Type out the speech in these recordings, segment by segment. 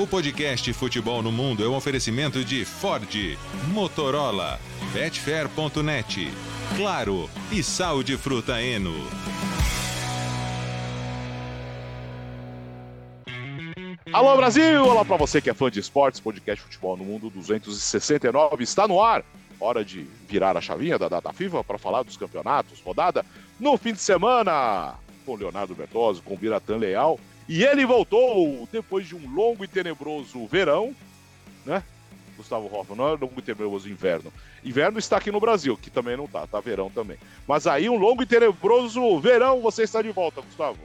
O podcast Futebol no Mundo é um oferecimento de Ford, Motorola, Betfair.net, Claro e Sal de Fruta Eno. Alô Brasil! Olá para você que é fã de esportes, podcast Futebol no Mundo 269 está no ar. Hora de virar a chavinha da data FIFA para falar dos campeonatos, rodada no fim de semana com Leonardo Bertozzi, com Biratan Leal e ele voltou depois de um longo e tenebroso verão, né? Gustavo Hoffman, não é longo e tenebroso inverno. Inverno está aqui no Brasil, que também não tá, tá verão também. Mas aí um longo e tenebroso verão, você está de volta, Gustavo.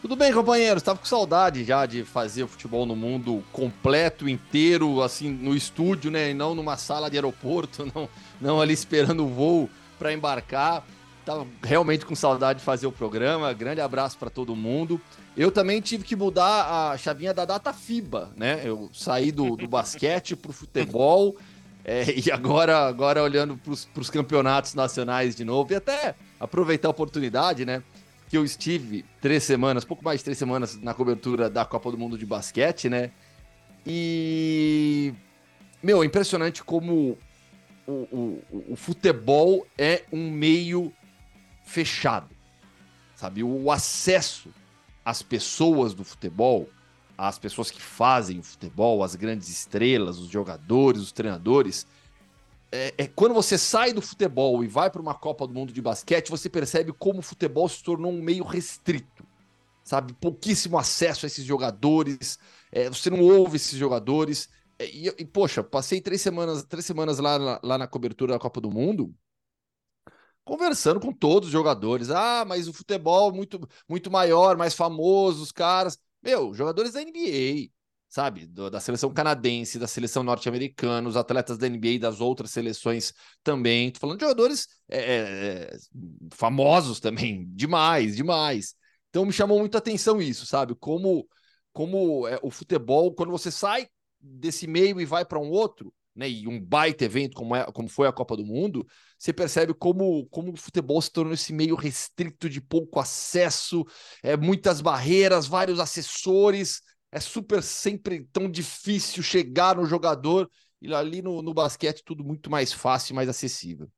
Tudo bem, companheiros? Estava com saudade já de fazer o futebol no mundo completo, inteiro, assim, no estúdio, né? E não numa sala de aeroporto, não, não ali esperando o voo para embarcar. Tava realmente com saudade de fazer o programa. Grande abraço para todo mundo. Eu também tive que mudar a chavinha da data FIBA, né? Eu saí do, do basquete para o futebol é, e agora, agora olhando para os campeonatos nacionais de novo e até aproveitar a oportunidade, né? Que eu estive três semanas, pouco mais de três semanas na cobertura da Copa do Mundo de basquete, né? E meu, impressionante como o, o, o futebol é um meio fechado, sabe? O acesso as pessoas do futebol, as pessoas que fazem o futebol, as grandes estrelas, os jogadores, os treinadores. É, é quando você sai do futebol e vai para uma Copa do Mundo de basquete, você percebe como o futebol se tornou um meio restrito, sabe? Pouquíssimo acesso a esses jogadores, é, você não ouve esses jogadores. É, e, e, poxa, passei três semanas, três semanas lá, lá na cobertura da Copa do Mundo conversando com todos os jogadores. Ah, mas o futebol muito, muito maior, mais famoso, os caras. Meu, jogadores da NBA, sabe? Da seleção canadense, da seleção norte-americana, os atletas da NBA e das outras seleções também. Tô falando de jogadores é, é, é, famosos também, demais, demais. Então me chamou muito a atenção isso, sabe? Como, como é, o futebol, quando você sai desse meio e vai para um outro, né, e um baita evento como, é, como foi a Copa do Mundo, você percebe como, como o futebol se tornou esse meio restrito de pouco acesso, é, muitas barreiras, vários assessores, é super sempre tão difícil chegar no jogador, e ali no, no basquete tudo muito mais fácil e mais acessível.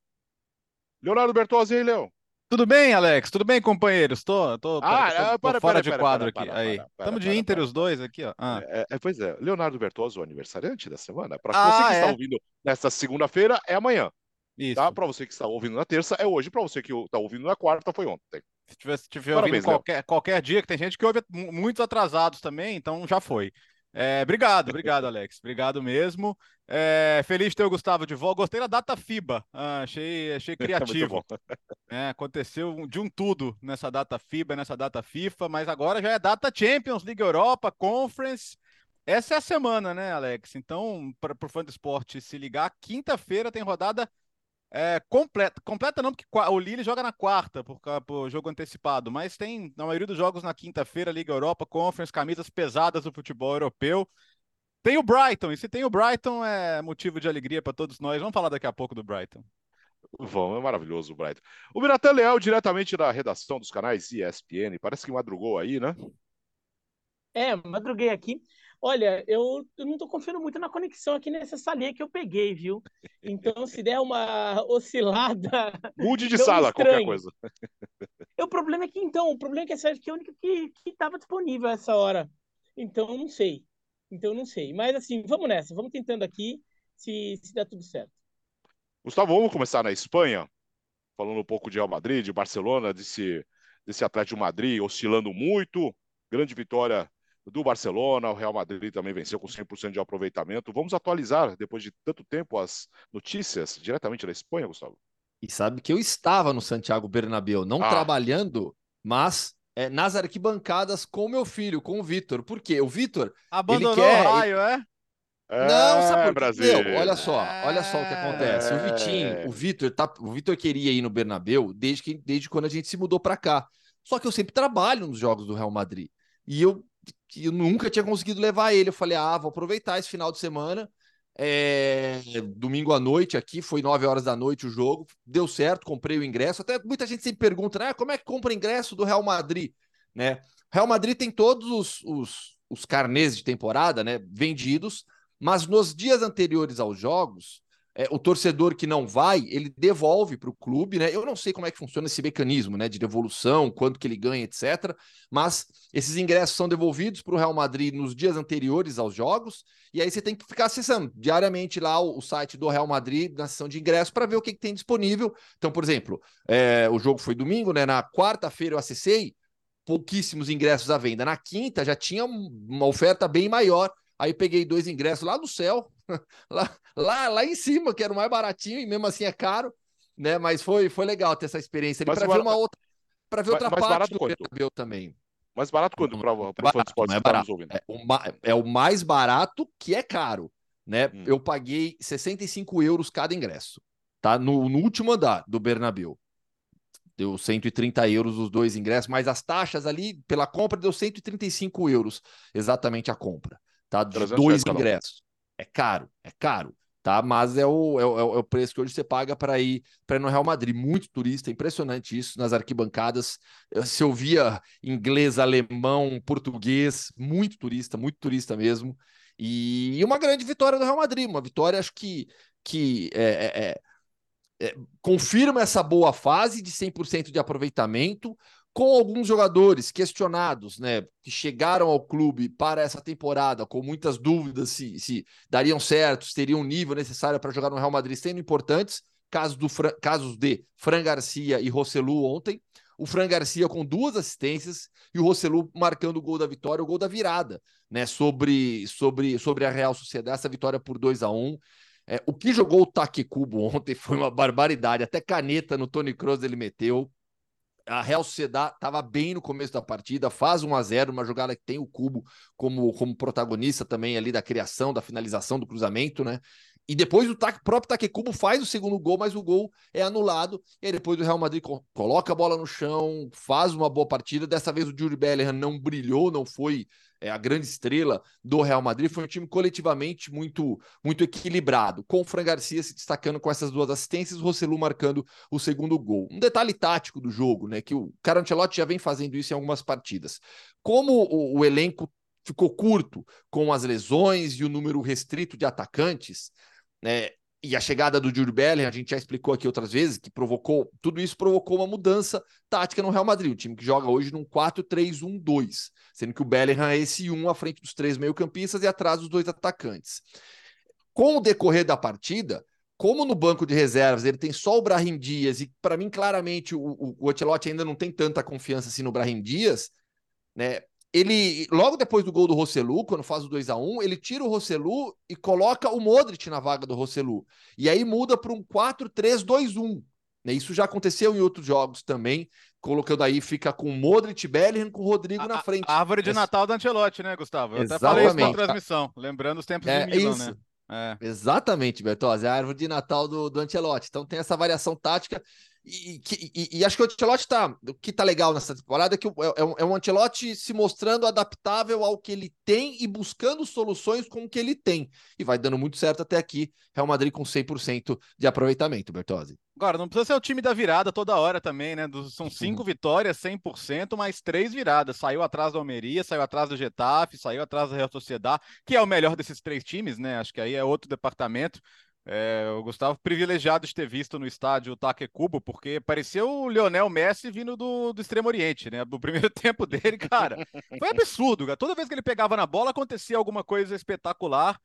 Leonardo Bertozzi, aí, Léo? Tudo bem, Alex? Tudo bem, companheiros? Tô, tô, ah, tô, tô para, fora para, de para, quadro aqui. aí. Estamos de Inter os dois aqui, ó. Ah. É, é, pois é, Leonardo Bertozzo, o aniversariante da semana. Para ah, você que é? está ouvindo nesta segunda-feira, é amanhã. Isso. Tá? Para você que está ouvindo na terça, é hoje. Para você que está ouvindo na quarta, foi ontem. Se tiver, se tiver Parabéns, qualquer, qualquer dia, que tem gente que ouve muitos atrasados também, então já foi. É, obrigado, obrigado, Alex. Obrigado mesmo. É, feliz de ter o Gustavo de volta. Gostei da data FIBA. Ah, achei, achei criativo. É, aconteceu de um tudo nessa data FIBA, nessa data FIFA, mas agora já é data Champions League Europa, Conference. Essa é a semana, né, Alex? Então, para o fã do esporte se ligar, quinta-feira tem rodada é, completa. Completa não, porque o Lille joga na quarta, por, por jogo antecipado, mas tem, na maioria dos jogos, na quinta-feira, Liga Europa, Conference, camisas pesadas do futebol europeu. Tem o Brighton, e se tem o Brighton, é motivo de alegria para todos nós. Vamos falar daqui a pouco do Brighton. Vamos, é maravilhoso o Brighton. O Biratan Leal, diretamente da redação dos canais ESPN, parece que madrugou aí, né? É, madruguei aqui. Olha, eu, eu não estou confiando muito na conexão aqui nessa salinha que eu peguei, viu? Então, se der uma oscilada. Mude de sala, estranho. qualquer coisa. E o problema é que, então, o problema é que essa que é a única que estava disponível essa hora. Então, não sei. Então, não sei. Mas, assim, vamos nessa. Vamos tentando aqui se, se dá tudo certo. Gustavo, vamos começar na Espanha, falando um pouco de Real Madrid, de Barcelona, desse, desse Atlético de Madrid oscilando muito. Grande vitória do Barcelona, o Real Madrid também venceu com 100% de aproveitamento. Vamos atualizar, depois de tanto tempo, as notícias diretamente da Espanha, Gustavo? E sabe que eu estava no Santiago Bernabéu, não ah. trabalhando, mas é, nas arquibancadas com meu filho, com o Vitor. Por quê? O Vitor. Abandonou ele quer, o raio, é? Não, sabe por Brasil. Meu, olha só, olha só o que acontece. O Vitinho, o Vitor, tá, o Vitor queria ir no Bernabéu desde que desde quando a gente se mudou para cá. Só que eu sempre trabalho nos jogos do Real Madrid. E eu que eu nunca tinha conseguido levar ele. Eu falei, ah, vou aproveitar esse final de semana. É, domingo à noite aqui, foi 9 horas da noite o jogo, deu certo, comprei o ingresso. Até muita gente sempre pergunta, né? Como é que compra ingresso do Real Madrid? Né? Real Madrid tem todos os, os, os carnês de temporada, né, vendidos, mas nos dias anteriores aos jogos, é, o torcedor que não vai, ele devolve para o clube, né? Eu não sei como é que funciona esse mecanismo, né, de devolução, quanto que ele ganha, etc. Mas esses ingressos são devolvidos para o Real Madrid nos dias anteriores aos jogos, e aí você tem que ficar acessando diariamente lá o, o site do Real Madrid na sessão de ingressos para ver o que, que, tem disponível. Então, por exemplo, é, o jogo foi domingo, né? Na quarta-feira eu acessei pouquíssimos ingressos à venda. Na quinta já tinha uma oferta bem maior. Aí peguei dois ingressos lá do céu, lá, lá, lá em cima, que era o mais baratinho, e mesmo assim é caro, né? Mas foi, foi legal ter essa experiência ali para ver uma outra, para ver outra parte do Bernabéu também. Mais barato quanto para o fã de esportes é barato. É o, é o mais barato que é caro, né? Hum. Eu paguei 65 euros cada ingresso, tá? No, no último andar do Bernabéu. Deu 130 euros os dois ingressos, mas as taxas ali pela compra deu 135 euros, exatamente a compra, tá? De dois ingressos. É caro, é caro, tá? Mas é o, é o, é o preço que hoje você paga para ir para no Real Madrid. Muito turista, impressionante isso nas arquibancadas. Se ouvia inglês, alemão, português, muito turista, muito turista mesmo. E, e uma grande vitória do Real Madrid, uma vitória acho que que é, é, é é, confirma essa boa fase de 100% de aproveitamento, com alguns jogadores questionados, né, que chegaram ao clube para essa temporada com muitas dúvidas se, se dariam certo, se teriam o nível necessário para jogar no Real Madrid, sendo importantes, casos, do casos de Fran Garcia e Rossellu ontem, o Fran Garcia com duas assistências e o Rossellu marcando o gol da vitória, o gol da virada, né, sobre, sobre, sobre a Real Sociedade, essa vitória por 2 a 1 é, o que jogou o Taquecubo ontem foi uma barbaridade. Até caneta no Tony Kroos ele meteu. A Real Sociedad estava bem no começo da partida, faz 1 a 0 uma jogada que tem o Cubo como, como protagonista também ali da criação, da finalização do cruzamento, né? E depois o próprio Taquecubo faz o segundo gol, mas o gol é anulado. E aí depois o Real Madrid coloca a bola no chão, faz uma boa partida. Dessa vez o Jury Bellingham não brilhou, não foi é, a grande estrela do Real Madrid. Foi um time coletivamente muito, muito equilibrado, com o Fran Garcia se destacando com essas duas assistências, o Rossellu marcando o segundo gol. Um detalhe tático do jogo, né? Que o Carancelotti já vem fazendo isso em algumas partidas. Como o, o elenco ficou curto com as lesões e o número restrito de atacantes, né? E a chegada do Jude Bellingham, a gente já explicou aqui outras vezes, que provocou, tudo isso provocou uma mudança tática no Real Madrid, o time que joga hoje num 4-3-1-2, sendo que o Bellingham é esse um à frente dos três meio-campistas e atrás dos dois atacantes. Com o decorrer da partida, como no banco de reservas ele tem só o Brahim Dias, e para mim, claramente, o, o, o ainda não tem tanta confiança assim no Brahim Dias, né? Ele, logo depois do gol do Rossellu, quando faz o 2 a 1 ele tira o Rossellu e coloca o Modric na vaga do Rossellu. E aí muda para um 4-3-2-1. Né? Isso já aconteceu em outros jogos também, colocando aí, fica com Modric, Bellingham, com o Rodrigo a, na frente. A árvore de Natal da Ancelotti, né, Gustavo? Eu Exatamente. até falei isso na transmissão, lembrando os tempos é, de Milan, isso. né? É. Exatamente, Bertozzi, é a árvore de Natal do, do Ancelotti. Então tem essa variação tática e, e, e, acho que o Ancelotti tá. O que tá legal nessa temporada é que é, é, é um Ancelotti se mostrando adaptável ao que ele tem e buscando soluções com o que ele tem. E vai dando muito certo até aqui. Real Madrid com 100% de aproveitamento, Bertozzi. Agora, não precisa ser o time da virada toda hora também, né? São cinco vitórias, 100%, mais três viradas. Saiu atrás do Almeria, saiu atrás do Getafe, saiu atrás da Real Sociedade, que é o melhor desses três times, né? Acho que aí é outro departamento. É, o Gustavo privilegiado de ter visto no estádio o Take Cubo, porque pareceu o Lionel Messi vindo do, do Extremo Oriente, né? Do primeiro tempo dele, cara. Foi absurdo, cara. Toda vez que ele pegava na bola, acontecia alguma coisa espetacular.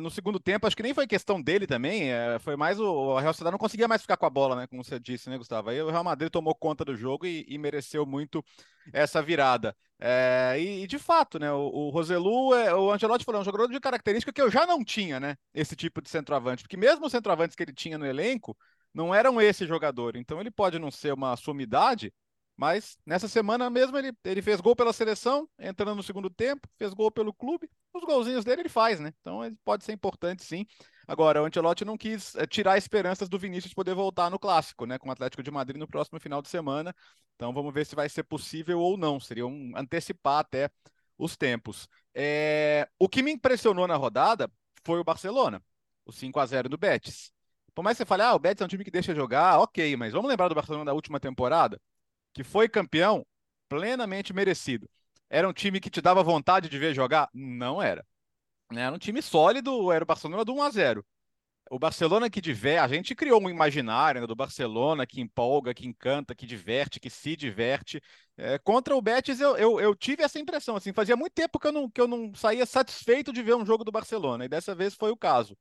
No segundo tempo, acho que nem foi questão dele também, é, foi mais o, Real Sociedade não conseguia mais ficar com a bola, né, como você disse, né, Gustavo? Aí o Real Madrid tomou conta do jogo e, e mereceu muito essa virada. É, e, e, de fato, né, o, o Roselu, é, o Angelotti falou, é um jogador de característica que eu já não tinha, né, esse tipo de centroavante, porque mesmo os centroavantes que ele tinha no elenco não eram esse jogador, então ele pode não ser uma sumidade, mas nessa semana mesmo ele, ele fez gol pela seleção, entrando no segundo tempo, fez gol pelo clube. Os golzinhos dele ele faz, né? Então ele pode ser importante sim. Agora, o Ancelotti não quis é, tirar esperanças do Vinícius poder voltar no clássico, né? Com o Atlético de Madrid no próximo final de semana. Então vamos ver se vai ser possível ou não. Seria um antecipar até os tempos. É... O que me impressionou na rodada foi o Barcelona, o 5 a 0 do Betis. Por mais que você fale, ah, o Betis é um time que deixa jogar, ok, mas vamos lembrar do Barcelona da última temporada? Que foi campeão plenamente merecido. Era um time que te dava vontade de ver jogar? Não era. Era um time sólido, era o Barcelona do 1 a 0 o Barcelona que diverte, a gente criou um imaginário né, do Barcelona que empolga, que encanta, que diverte, que se diverte. É, contra o Betis eu, eu, eu, tive essa impressão, assim, fazia muito tempo que eu, não, que eu não saía satisfeito de ver um jogo do Barcelona, e dessa vez foi o caso.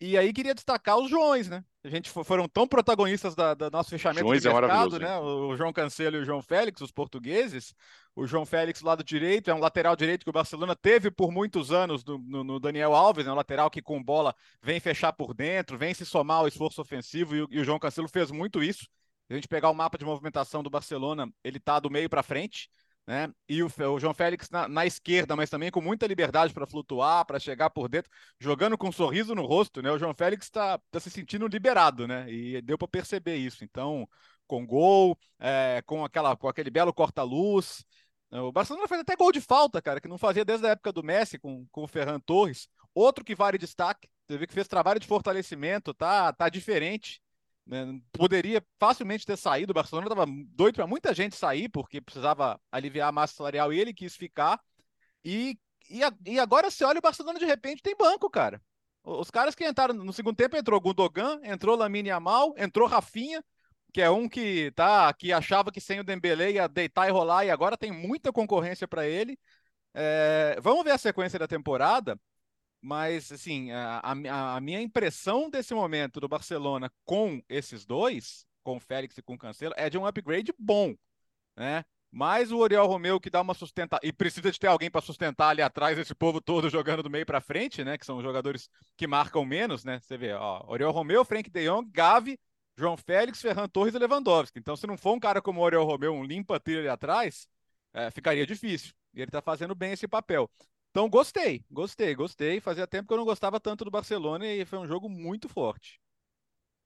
E aí queria destacar os Joões, né? A gente foram tão protagonistas da, da nosso fechamento Joões do é mercado, né? O, João Cancelo e o João Félix, os portugueses. O João Félix, lado direito, é um lateral direito que o Barcelona teve por muitos anos no, no, no Daniel Alves, né? um lateral que com bola vem fechar por dentro, vem se somar ao esforço ofensivo, e o, e o João Cancelo fez muito isso. Se a gente pegar o mapa de movimentação do Barcelona, ele tá do meio para frente né? E o, o João Félix na, na, esquerda, mas também com muita liberdade para flutuar, para chegar por dentro, jogando com um sorriso no rosto, né? O João Félix está tá se sentindo liberado, né? E deu para perceber isso. Então, com gol, é, com aquela, com aquele belo corta-luz. O Barcelona fez até gol de falta, cara, que não fazia desde a época do Messi com, com o Ferran Torres. Outro que vale destaque, você vê que fez trabalho de fortalecimento, tá, tá diferente. Né? Poderia facilmente ter saído. O Barcelona estava doido para muita gente sair, porque precisava aliviar a massa salarial e ele quis ficar. E, e, e agora você olha o Barcelona de repente tem banco, cara. Os caras que entraram no segundo tempo entrou Gundogan, entrou Lamine Yamal, entrou Rafinha, que é um que tá que achava que sem o Dembélé ia deitar e rolar e agora tem muita concorrência para ele. É, vamos ver a sequência da temporada. Mas, assim, a, a, a, minha impressão desse momento do Barcelona com esses dois, com o Félix e com o Cancelo, é de um upgrade bom, né? Mais o Oriol Romeu que dá uma sustenta e precisa de ter alguém para sustentar ali atrás esse povo todo jogando do meio para frente, né? Que são jogadores que marcam menos, né? Você vê, ó, Oriol Romeu, Frank De Jong, Gavi, João Félix, Ferran Torres e Lewandowski. Então, se não for um cara como o Oriol Romeu, um limpa trilha ali atrás, é, ficaria difícil. E ele está fazendo bem esse papel. Então gostei, gostei, gostei. Fazia tempo que eu não gostava tanto do Barcelona e foi um jogo muito forte.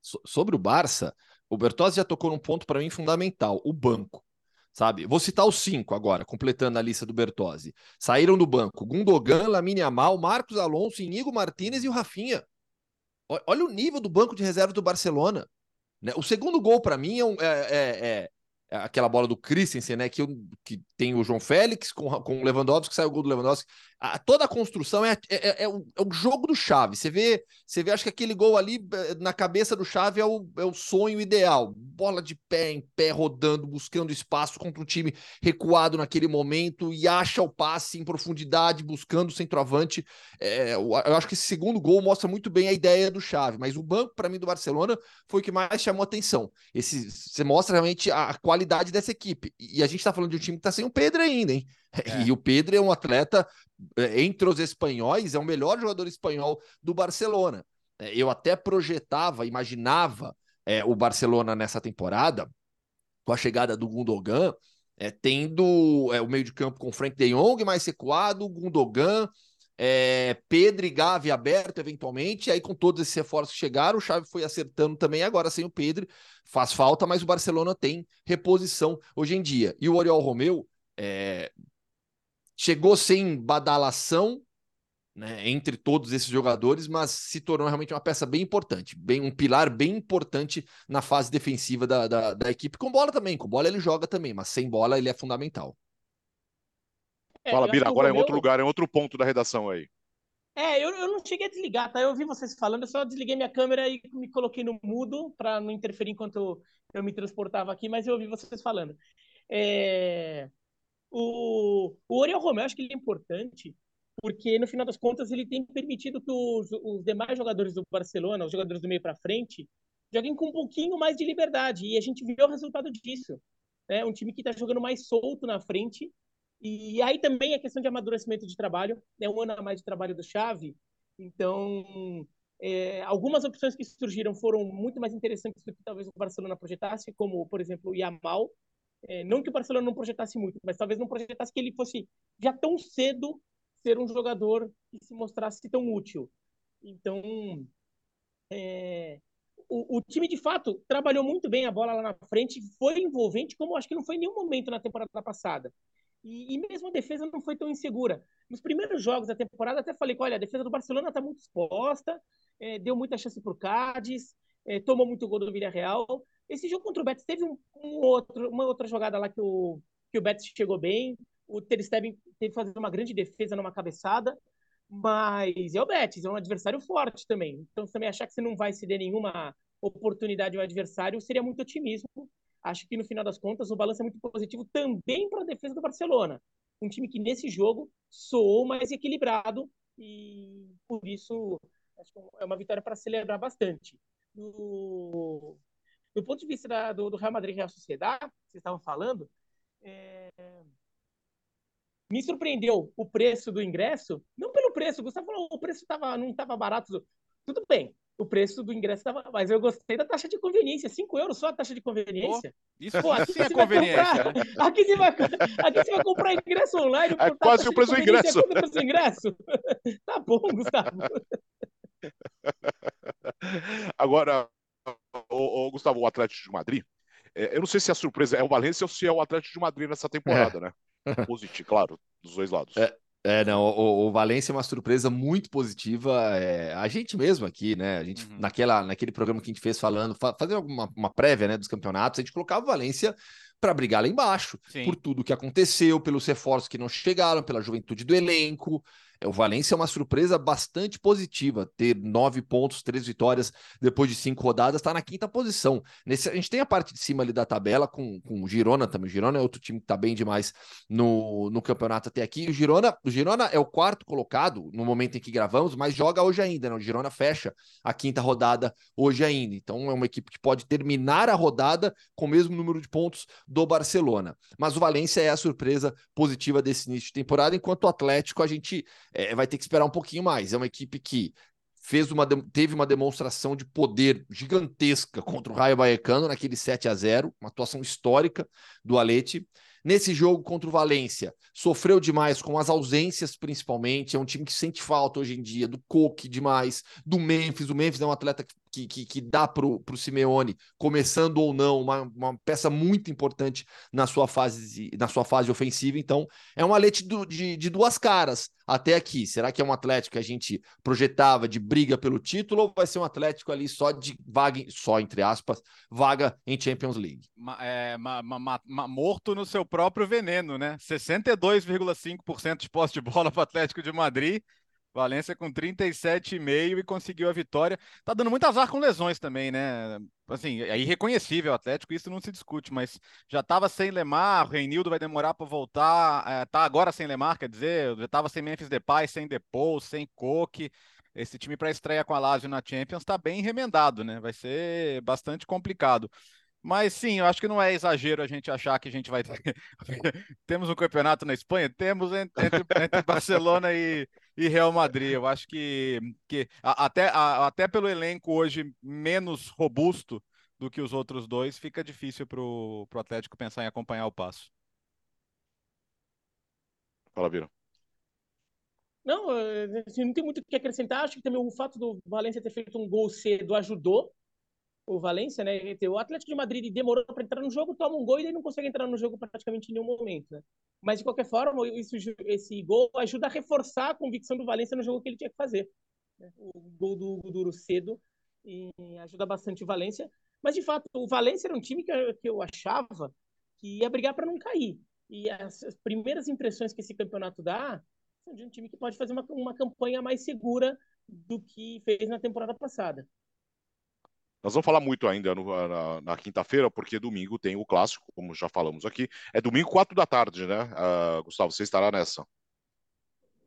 So sobre o Barça, o Bertozzi já tocou num ponto para mim fundamental, o banco. Sabe? Vou citar os cinco agora, completando a lista do Bertozzi. Saíram do banco Gundogan, Lamine Amal, Marcos Alonso, Inigo Martinez e o Rafinha. Olha o nível do banco de reserva do Barcelona. Né? O segundo gol, para mim, é, é, é, é aquela bola do Christensen, né? Que, que tem o João Félix com, com o Lewandowski, sai o gol do Lewandowski. A, toda a construção é, é, é, é, o, é o jogo do Chave. Você vê, você vê, acho que aquele gol ali eh, na cabeça do Chave é o, é o sonho ideal. Bola de pé em pé, rodando, buscando espaço contra um time recuado naquele momento e acha o passe em profundidade, buscando o centroavante. É, eu acho que esse segundo gol mostra muito bem a ideia do Chave, mas o banco, para mim, do Barcelona foi o que mais chamou atenção. Esse, você mostra realmente a qualidade dessa equipe. E a gente está falando de um time que está sem o Pedro ainda, hein? É. E o Pedro é um atleta, é, entre os espanhóis, é o melhor jogador espanhol do Barcelona. É, eu até projetava, imaginava é, o Barcelona nessa temporada, com a chegada do Gundogan, é, tendo é, o meio de campo com Frank de Jong mais recuado, Gundogan, é, Pedro e Gavi aberto eventualmente, aí com todos esses reforços que chegaram, o Xavi foi acertando também, agora sem o Pedro, faz falta, mas o Barcelona tem reposição hoje em dia. E o Oriol Romeu, é, chegou sem badalação né, entre todos esses jogadores, mas se tornou realmente uma peça bem importante, bem um pilar bem importante na fase defensiva da, da, da equipe. Com bola também, com bola ele joga também, mas sem bola ele é fundamental. É, Fala, Bira, agora é em outro lugar, é outro ponto da redação aí. É, eu, eu não cheguei a desligar, tá? Eu ouvi vocês falando, eu só desliguei minha câmera e me coloquei no mudo para não interferir enquanto eu me transportava aqui, mas eu ouvi vocês falando. É... O, o Oriol Romeu, acho que ele é importante, porque no final das contas ele tem permitido que os, os demais jogadores do Barcelona, os jogadores do meio para frente, joguem com um pouquinho mais de liberdade. E a gente viu o resultado disso. Né? Um time que está jogando mais solto na frente. E aí também a questão de amadurecimento de trabalho, né? um ano a mais de trabalho do Xavi. Então, é, algumas opções que surgiram foram muito mais interessantes do que talvez o Barcelona projetasse, como, por exemplo, o Yamal, é, não que o Barcelona não projetasse muito, mas talvez não projetasse que ele fosse já tão cedo ser um jogador que se mostrasse tão útil. Então, é, o, o, time de fato trabalhou muito bem a bola lá na frente, foi envolvente, como acho que não foi em nenhum momento na temporada passada. E, e, mesmo a defesa não foi tão insegura. Nos primeiros jogos da temporada, até falei que olha, a defesa do Barcelona está muito exposta, é, deu muita chance para o Cádiz, é, tomou muito gol do Villarreal, esse jogo contra o Betis teve um, um outro, uma outra jogada lá que o, que o Betis chegou bem. o Ter Stegen teve que fazer uma grande defesa numa cabeçada, mas é o Betis, é um adversário forte também. Então, também achar que você não vai ceder nenhuma oportunidade ao adversário seria muito otimismo. Acho que no final das contas o balanço é muito positivo também para a defesa do Barcelona. Um time que nesse jogo soou mais equilibrado e por isso acho que é uma vitória para celebrar bastante. Do, do ponto de vista da, do, do, Real Madrid e Real Sociedade, vocês estavam falando, é... me surpreendeu o preço do ingresso, não pelo preço, o Gustavo falou, o preço tava, não estava barato, tudo bem, o preço do ingresso estava. Mas eu gostei da taxa de conveniência. 5 euros só a taxa de conveniência. Oh, isso Pô, aqui sim é conveniência. Comprar, né? aqui, você vai, aqui você vai comprar ingresso online. É quase o preço do ingresso. É preço do ingresso. tá bom, Gustavo. Agora, o, o, Gustavo, o Atlético de Madrid, é, eu não sei se a surpresa é o Valência ou se é o Atlético de Madrid nessa temporada, é. né? Positivo, claro, dos dois lados. É, é, não, o, o Valência é uma surpresa muito positiva. É, a gente mesmo aqui, né? A gente, uhum. naquela, naquele programa que a gente fez falando, fa fazer uma, uma prévia né, dos campeonatos, a gente colocava o Valência para brigar lá embaixo, Sim. por tudo que aconteceu, pelos reforços que não chegaram, pela juventude do elenco. O Valência é uma surpresa bastante positiva. Ter nove pontos, três vitórias depois de cinco rodadas, está na quinta posição. Nesse, a gente tem a parte de cima ali da tabela com, com o Girona também. O Girona é outro time que está bem demais no, no campeonato até aqui. O Girona, o Girona é o quarto colocado no momento em que gravamos, mas joga hoje ainda. Né? O Girona fecha a quinta rodada hoje ainda. Então é uma equipe que pode terminar a rodada com o mesmo número de pontos do Barcelona. Mas o Valência é a surpresa positiva desse início de temporada, enquanto o Atlético a gente é, vai ter que esperar um pouquinho mais. É uma equipe que fez uma, teve uma demonstração de poder gigantesca contra o Raio Vallecano naquele 7 a 0 uma atuação histórica do Alete. Nesse jogo contra o Valência, sofreu demais com as ausências, principalmente. É um time que sente falta hoje em dia, do Coque demais, do Memphis. O Memphis é um atleta que que, que, que dá para o Simeone, começando ou não, uma, uma peça muito importante na sua fase, na sua fase ofensiva. Então, é um alete do, de, de duas caras até aqui. Será que é um Atlético que a gente projetava de briga pelo título ou vai ser um Atlético ali só de vaga, só entre aspas, vaga em Champions League? É, ma, ma, ma, morto no seu próprio veneno, né? 62,5% de posse de bola para o Atlético de Madrid Valência com 37,5 e conseguiu a vitória. Tá dando muito azar com lesões também, né? Assim, é irreconhecível o Atlético, isso não se discute, mas já estava sem Lemar, o Reinildo vai demorar para voltar, é, tá agora sem Lemar, quer dizer, já estava sem Memphis Depay, sem Depou, sem Coque. Esse time para estreia com a Lazio na Champions está bem remendado, né? Vai ser bastante complicado. Mas sim, eu acho que não é exagero a gente achar que a gente vai ter. Temos um campeonato na Espanha? Temos entre, entre Barcelona e, e, Real Madrid. Eu acho que, que a, até, a, até pelo elenco hoje menos robusto do que os outros dois, fica difícil para o Atlético pensar em acompanhar o passo. Fala, Vira. Não, assim, não tem muito o que acrescentar. Acho que também o fato do Valência ter feito um gol cedo ajudou o Valência, né? O Atlético de Madrid demorou para entrar no jogo, toma um gol e daí não consegue entrar no jogo praticamente em nenhum momento, né? Mas de qualquer forma, isso, esse gol ajuda a reforçar a convicção do Valência no jogo que ele tinha que fazer. Né? O gol do Duro cedo ajuda bastante o Valência. Mas de fato, o Valência era um time que eu, que eu achava que ia brigar para não cair. E as, as, primeiras impressões que esse campeonato dá são de um time que pode fazer uma, uma campanha mais segura do que fez na temporada passada. Nós vamos falar muito ainda no, na, na quinta-feira, porque domingo tem o clássico, como já falamos aqui. É domingo, quatro da tarde, né? Uh, Gustavo, você estará nessa.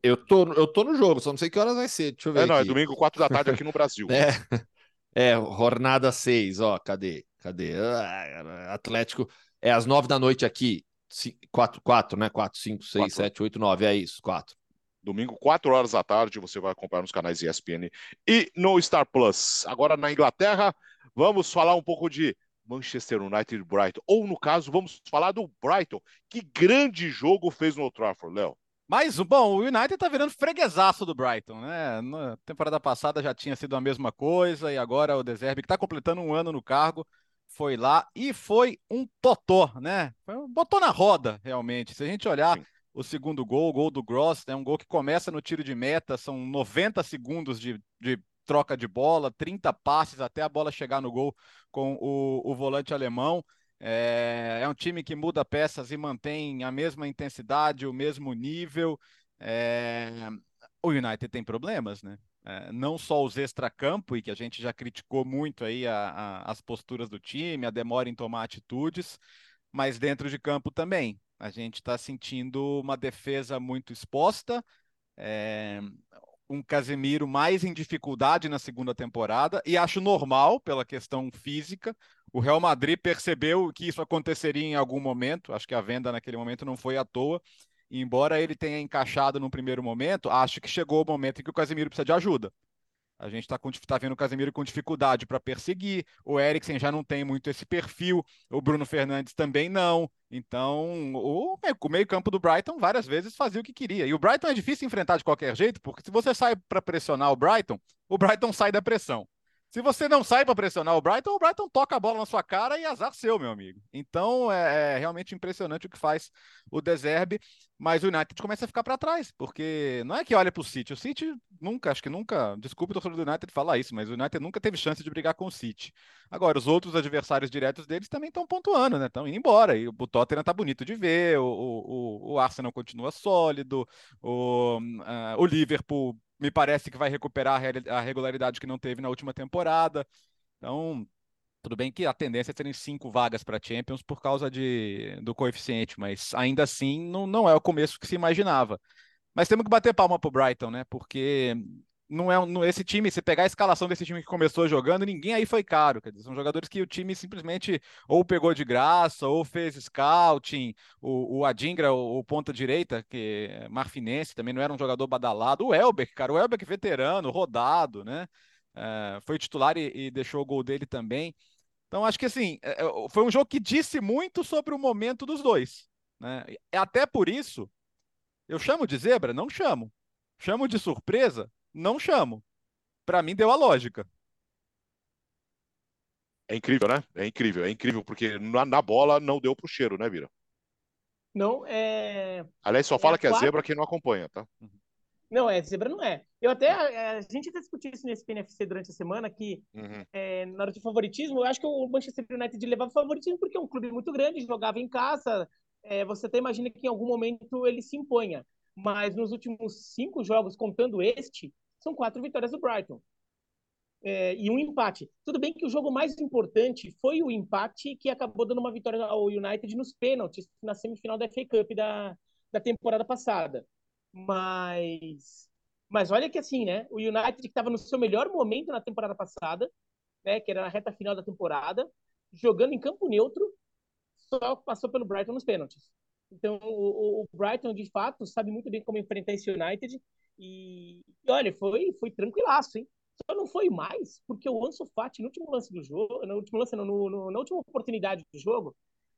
Eu tô, eu tô no jogo, só não sei que horas vai ser. Deixa eu ver. É, não, aqui. é domingo, quatro da tarde aqui no Brasil. é, é, jornada seis, ó, cadê? Cadê? Ah, Atlético, é às nove da noite aqui. Quatro, quatro, né? Quatro, cinco, seis, quatro. sete, oito, nove, é isso, quatro. Domingo, 4 horas da tarde, você vai acompanhar nos canais ESPN e no Star Plus. Agora na Inglaterra, vamos falar um pouco de Manchester United e Brighton. Ou, no caso, vamos falar do Brighton. Que grande jogo fez no Old Trafford, Léo. Mas, bom, o United tá virando freguesaço do Brighton, né? Na temporada passada já tinha sido a mesma coisa e agora o Deserve, que tá completando um ano no cargo, foi lá e foi um totó, né? Botou na roda, realmente. Se a gente olhar Sim o segundo gol, o gol do Gross, é né? um gol que começa no tiro de meta, são 90 segundos de, de troca de bola, 30 passes até a bola chegar no gol com o, o volante alemão. É, é um time que muda peças e mantém a mesma intensidade, o mesmo nível. É, o United tem problemas, né? É, não só os extracampo, e que a gente já criticou muito aí a, a, as posturas do time, a demora em tomar atitudes, mas dentro de campo também. A gente está sentindo uma defesa muito exposta, é, um Casemiro mais em dificuldade na segunda temporada, e acho normal pela questão física. O Real Madrid percebeu que isso aconteceria em algum momento, acho que a venda naquele momento não foi à toa, embora ele tenha encaixado no primeiro momento, acho que chegou o momento em que o Casemiro precisa de ajuda. A gente está tá vendo o Casemiro com dificuldade para perseguir, o Eriksen já não tem muito esse perfil, o Bruno Fernandes também não. Então, o, meio-campo do Brighton várias vezes fazia o que queria. E o Brighton é difícil enfrentar de qualquer jeito, porque se você sai para pressionar o Brighton, o Brighton sai da pressão. Se você não sai para pressionar o Brighton, o Brighton toca a bola na sua cara e azar seu, meu amigo. Então é, é realmente impressionante o que faz o Deserbe, mas o United começa a ficar para trás, porque não é que olha para o City. O City nunca, acho que nunca, desculpe o torcedor do United falar isso, mas o United nunca teve chance de brigar com o City. Agora, os outros adversários diretos deles também estão pontuando, né? Estão indo embora. E o Tottenham tá bonito de ver, o, o, o Arsenal continua sólido, o, uh, o Liverpool me parece que vai recuperar a regularidade que não teve na última temporada. Então, tudo bem que a tendência é terem cinco vagas para Champions por causa de, do coeficiente, mas ainda assim não, não é o começo que se imaginava. Mas temos que bater palma para o Brighton, né? Porque não é não, esse time, se pegar a escalação desse time que começou jogando, ninguém aí foi caro. Dizer, são jogadores que o time simplesmente ou pegou de graça, ou fez scouting. O, o Adingra, o, o ponta direita, que é marfinense, também não era um jogador badalado. O Elbeck, cara, o Elbeck veterano, rodado, né? É, foi titular e, e, deixou o gol dele também. Então, acho que assim, é, é foi um jogo que disse muito sobre o momento dos dois. Né? Até por isso, eu chamo de zebra? Não chamo. Chamo de surpresa? Não chamo. Para mim deu a lógica. É incrível, né? É incrível, é incrível, porque na, na bola não deu pro cheiro, né, Vira? Não, é. Aliás, só é fala que é zebra quem não acompanha, tá? Não, é zebra não é. Eu até. A gente até discutiu isso nesse PNFC durante a semana, que uhum. é, na hora de favoritismo, eu acho que o Manchester United levava favoritismo porque é um clube muito grande, jogava em casa. É, você até imagina que em algum momento ele se imponha. Mas nos últimos cinco jogos, contando este, são quatro vitórias do Brighton. É, e um empate. Tudo bem que o jogo mais importante foi o empate que acabou dando uma vitória ao United nos pênaltis na semifinal da FA Cup da, da temporada passada. Mas, mas olha que assim, né? O United que estava no seu melhor momento na temporada passada, né? Que era na reta final da temporada, jogando em campo neutro, só passou pelo Brighton nos pênaltis. Então, o, o Brighton, de fato, sabe muito bem como enfrentar esse United e, e, olha, foi, foi tranquilaço, hein? Só não foi mais porque o Ansu Fati, no último lance do jogo, no último lance, no, no, na última oportunidade do jogo,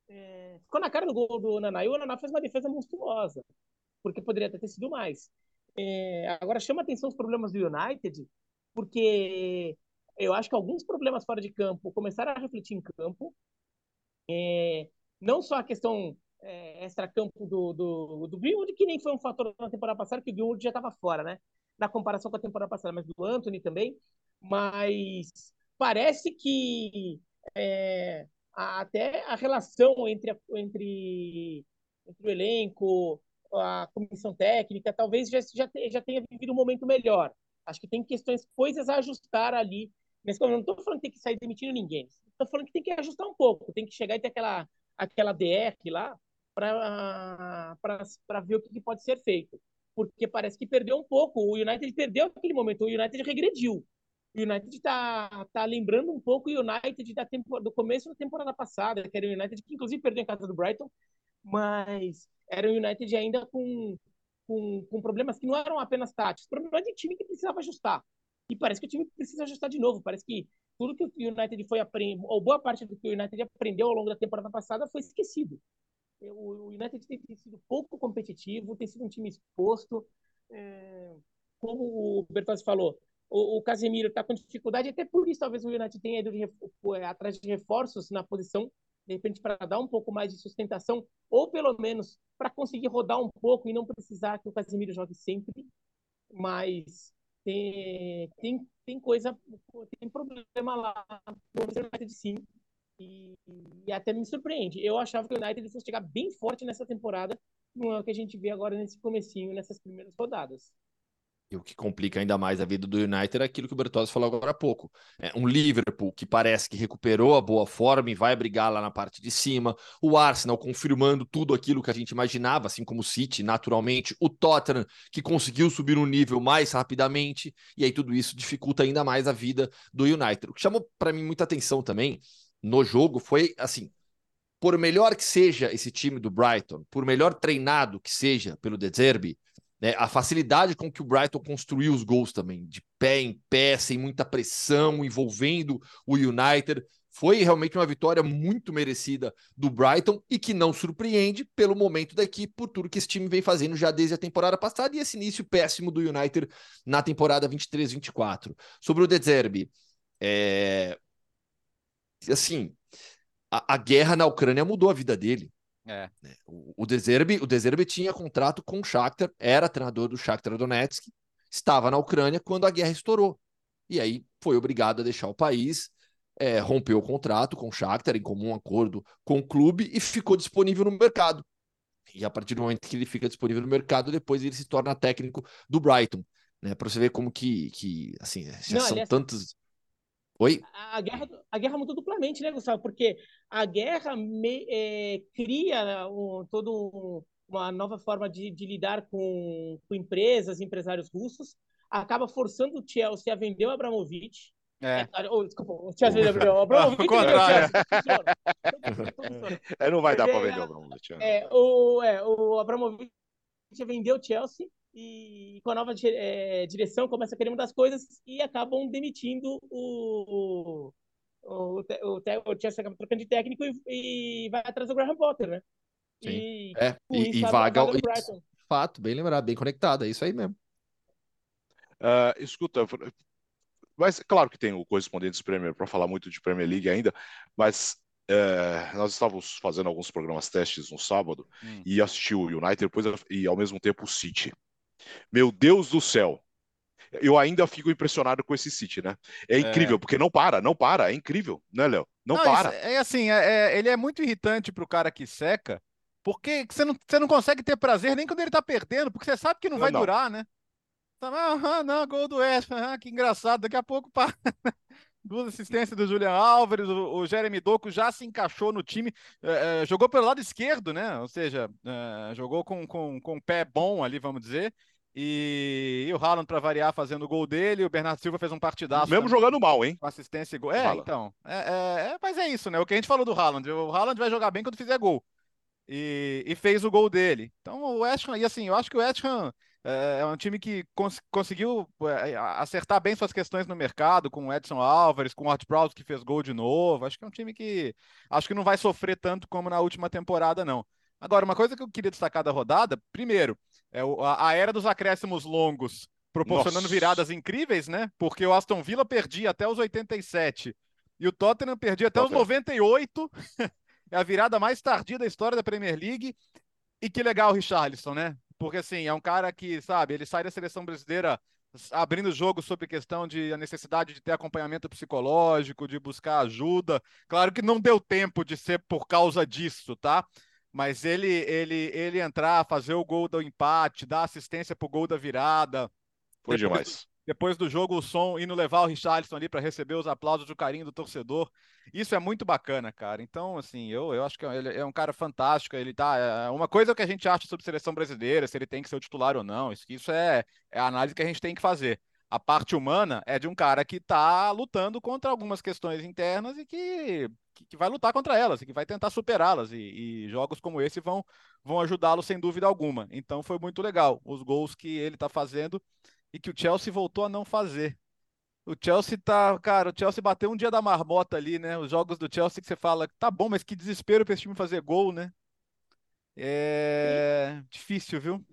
é, ficou na cara do gol do Naná e o Naná fez uma defesa monstruosa, porque poderia ter sido mais. É, agora chama atenção os problemas do United, porque eu acho que alguns problemas fora de campo começaram a refletir em campo. É, não só a questão é, extra-campo do, do, do Greenwood, que nem foi um fator na temporada passada, que o Greenwood já estava fora, né? Na comparação com a temporada passada, mas do Anthony também. Mas parece que é, até a relação entre, a, entre, entre o elenco, a comissão técnica, talvez já, já, já tenha vivido um momento melhor. Acho que tem questões, coisas a ajustar ali. Mas eu não estou falando que tem que sair demitindo ninguém. Estou falando que tem que ajustar um pouco. Tem que chegar e ter aquela, aquela DR lá para ver o que, pode ser feito. Porque parece que perdeu um pouco. O United perdeu aquele momento. O United regrediu. O United está tá lembrando um pouco o United da tempo, do começo da temporada passada, que era o United que inclusive perdeu em casa do Brighton, mas era o United ainda com, com, com problemas que não eram apenas táticos, problemas de time que precisava ajustar. E parece que o time precisa ajustar de novo. Parece que tudo que o United foi aprendendo, ou boa parte do que o United aprendeu ao longo da temporada passada foi esquecido o United tem sido pouco competitivo, tem sido um time exposto. É, como o Bertozzi falou, o, o Casemiro está com dificuldade, até por isso talvez o United tenha ido de, é, atrás de reforços na posição, de repente para dar um pouco mais de sustentação, ou pelo menos para conseguir rodar um pouco e não precisar que o Casemiro jogue sempre. Mas tem, tem, tem coisa, tem problema lá no United sim. E, e, até me surpreende. Eu achava que o United fosse chegar bem forte nessa temporada, não é o que a gente vê agora nesse comecinho, nessas primeiras rodadas. E o que complica ainda mais a vida do United é aquilo que o Bertozzi falou agora há pouco. É um Liverpool que parece que recuperou a boa forma e vai brigar lá na parte de cima. O Arsenal confirmando tudo aquilo que a gente imaginava, assim como o City, naturalmente. O Tottenham que conseguiu subir um nível mais rapidamente. E aí tudo isso dificulta ainda mais a vida do United. O que chamou para mim muita atenção também no jogo foi assim. Por melhor que seja esse time do Brighton, por melhor treinado que seja pelo De Zerbi, né, a facilidade com que o Brighton construiu os gols também, de pé em pé, sem muita pressão, envolvendo o United. Foi realmente uma vitória muito merecida do Brighton e que não surpreende pelo momento da equipe, por tudo que esse time vem fazendo já desde a temporada passada e esse início péssimo do United na temporada 23-24. Sobre o De Zerbi, é... assim, a, a guerra na Ucrânia mudou a vida dele. É. Né, o, o Deserbe, o Deserbe tinha contrato com o Shakhtar, era treinador do Shakhtar Donetsk, estava na Ucrânia quando a guerra estourou. E aí foi obrigado a deixar o país, é, rompeu o contrato com o Shakhtar em comum acordo com o clube e ficou disponível no mercado. E a partir do momento que ele fica disponível no mercado, depois ele se torna técnico do Brighton, né? Para você ver como que, que assim, já Não, são aliás, tantos Oi? A guerra, a guerra mudou duplamente, né, Gustavo? Porque a guerra me, é, cria um, todo uma nova forma de, de lidar com, com, empresas, empresários russos, acaba forçando o Chelsea a vender o Abramovich. É. é oh, desculpa, o Chelsea vendeu o Abramovich. Ao contrário. É, não vai dar para vender o Abramovich. É, é, o, é, o Abramovich vendeu o Chelsea e com a nova é, direção começa a querer mudar as coisas e acabam demitindo o o, o, o, o Chelsea acaba trocando de técnico e, e, vai atrás do Graham Potter, né? Sim. E, é, e, e vaga, vaga fato, bem lembrado, bem conectado, é isso aí mesmo. Uh, escuta, mas claro que tem o correspondente Premier para falar muito de Premier League ainda, mas é, nós estávamos fazendo alguns programas testes no sábado hum. e assisti o United depois, e ao mesmo tempo o City. Meu Deus do céu. Eu ainda fico impressionado com esse City, né? É incrível, é. porque não para, não para, é incrível, né, Léo? Não, não, para. É assim, é, é, ele é muito irritante pro cara que seca, porque você não, você não consegue ter prazer nem quando ele tá perdendo, porque você sabe que não, não vai não. durar, né? Ah, não, gol do West, ah, que engraçado, daqui a pouco para. Duas assistências do Julian Álvares, o, o Jeremy Doku já se encaixou no time, é, é, jogou pelo lado esquerdo, né? Ou seja, é, jogou com, com, com pé bom ali, vamos dizer. E, e o Haaland, para variar, fazendo o gol dele. O Bernardo Silva fez um partidaço. Mesmo também, jogando mal, hein? Com assistência e gol. É, então. É, é, é, mas é isso, né? O que a gente falou do Haaland. O Haaland vai jogar bem quando fizer gol. E, e fez o gol dele. Então o West Ham, e assim, eu acho que o West Ham é, é um time que cons conseguiu é, acertar bem suas questões no mercado, com o Edson Álvares, com o Art Prowse que fez gol de novo. Acho que é um time que acho que não vai sofrer tanto como na última temporada, não. Agora, uma coisa que eu queria destacar da rodada, primeiro, é a, a era dos acréscimos longos, proporcionando Nossa. viradas incríveis, né? Porque o Aston Villa perdia até os 87 e o Tottenham perdia até Tottenham. os 98. é a virada mais tardia da história da Premier League. E que legal o Richarlison, né? Porque assim, é um cara que, sabe, ele sai da seleção brasileira abrindo o jogo sobre questão de a necessidade de ter acompanhamento psicológico, de buscar ajuda. Claro que não deu tempo de ser por causa disso, tá? mas ele ele ele entrar, fazer o gol do empate, dar assistência pro gol da virada. Foi depois, demais. Depois do jogo, o som indo levar o Richarlison ali para receber os aplausos do carinho do torcedor. Isso é muito bacana, cara. Então, assim, eu, eu acho que ele é um cara fantástico. Ele tá. É uma coisa que a gente acha sobre seleção brasileira, se ele tem que ser o titular ou não. Isso, isso é, é a análise que a gente tem que fazer a parte humana é de um cara que está lutando contra algumas questões internas e que, que, vai lutar contra elas e que vai tentar superá-las. E, e, jogos como esse vão, vão ajudá-lo sem dúvida alguma. Então foi muito legal os gols que ele está fazendo e que o Chelsea voltou a não fazer. O Chelsea tá, cara, o Chelsea bateu um dia da marmota ali, né? Os jogos do Chelsea que você fala, tá bom, mas que desespero para esse time fazer gol, né? É difícil, viu?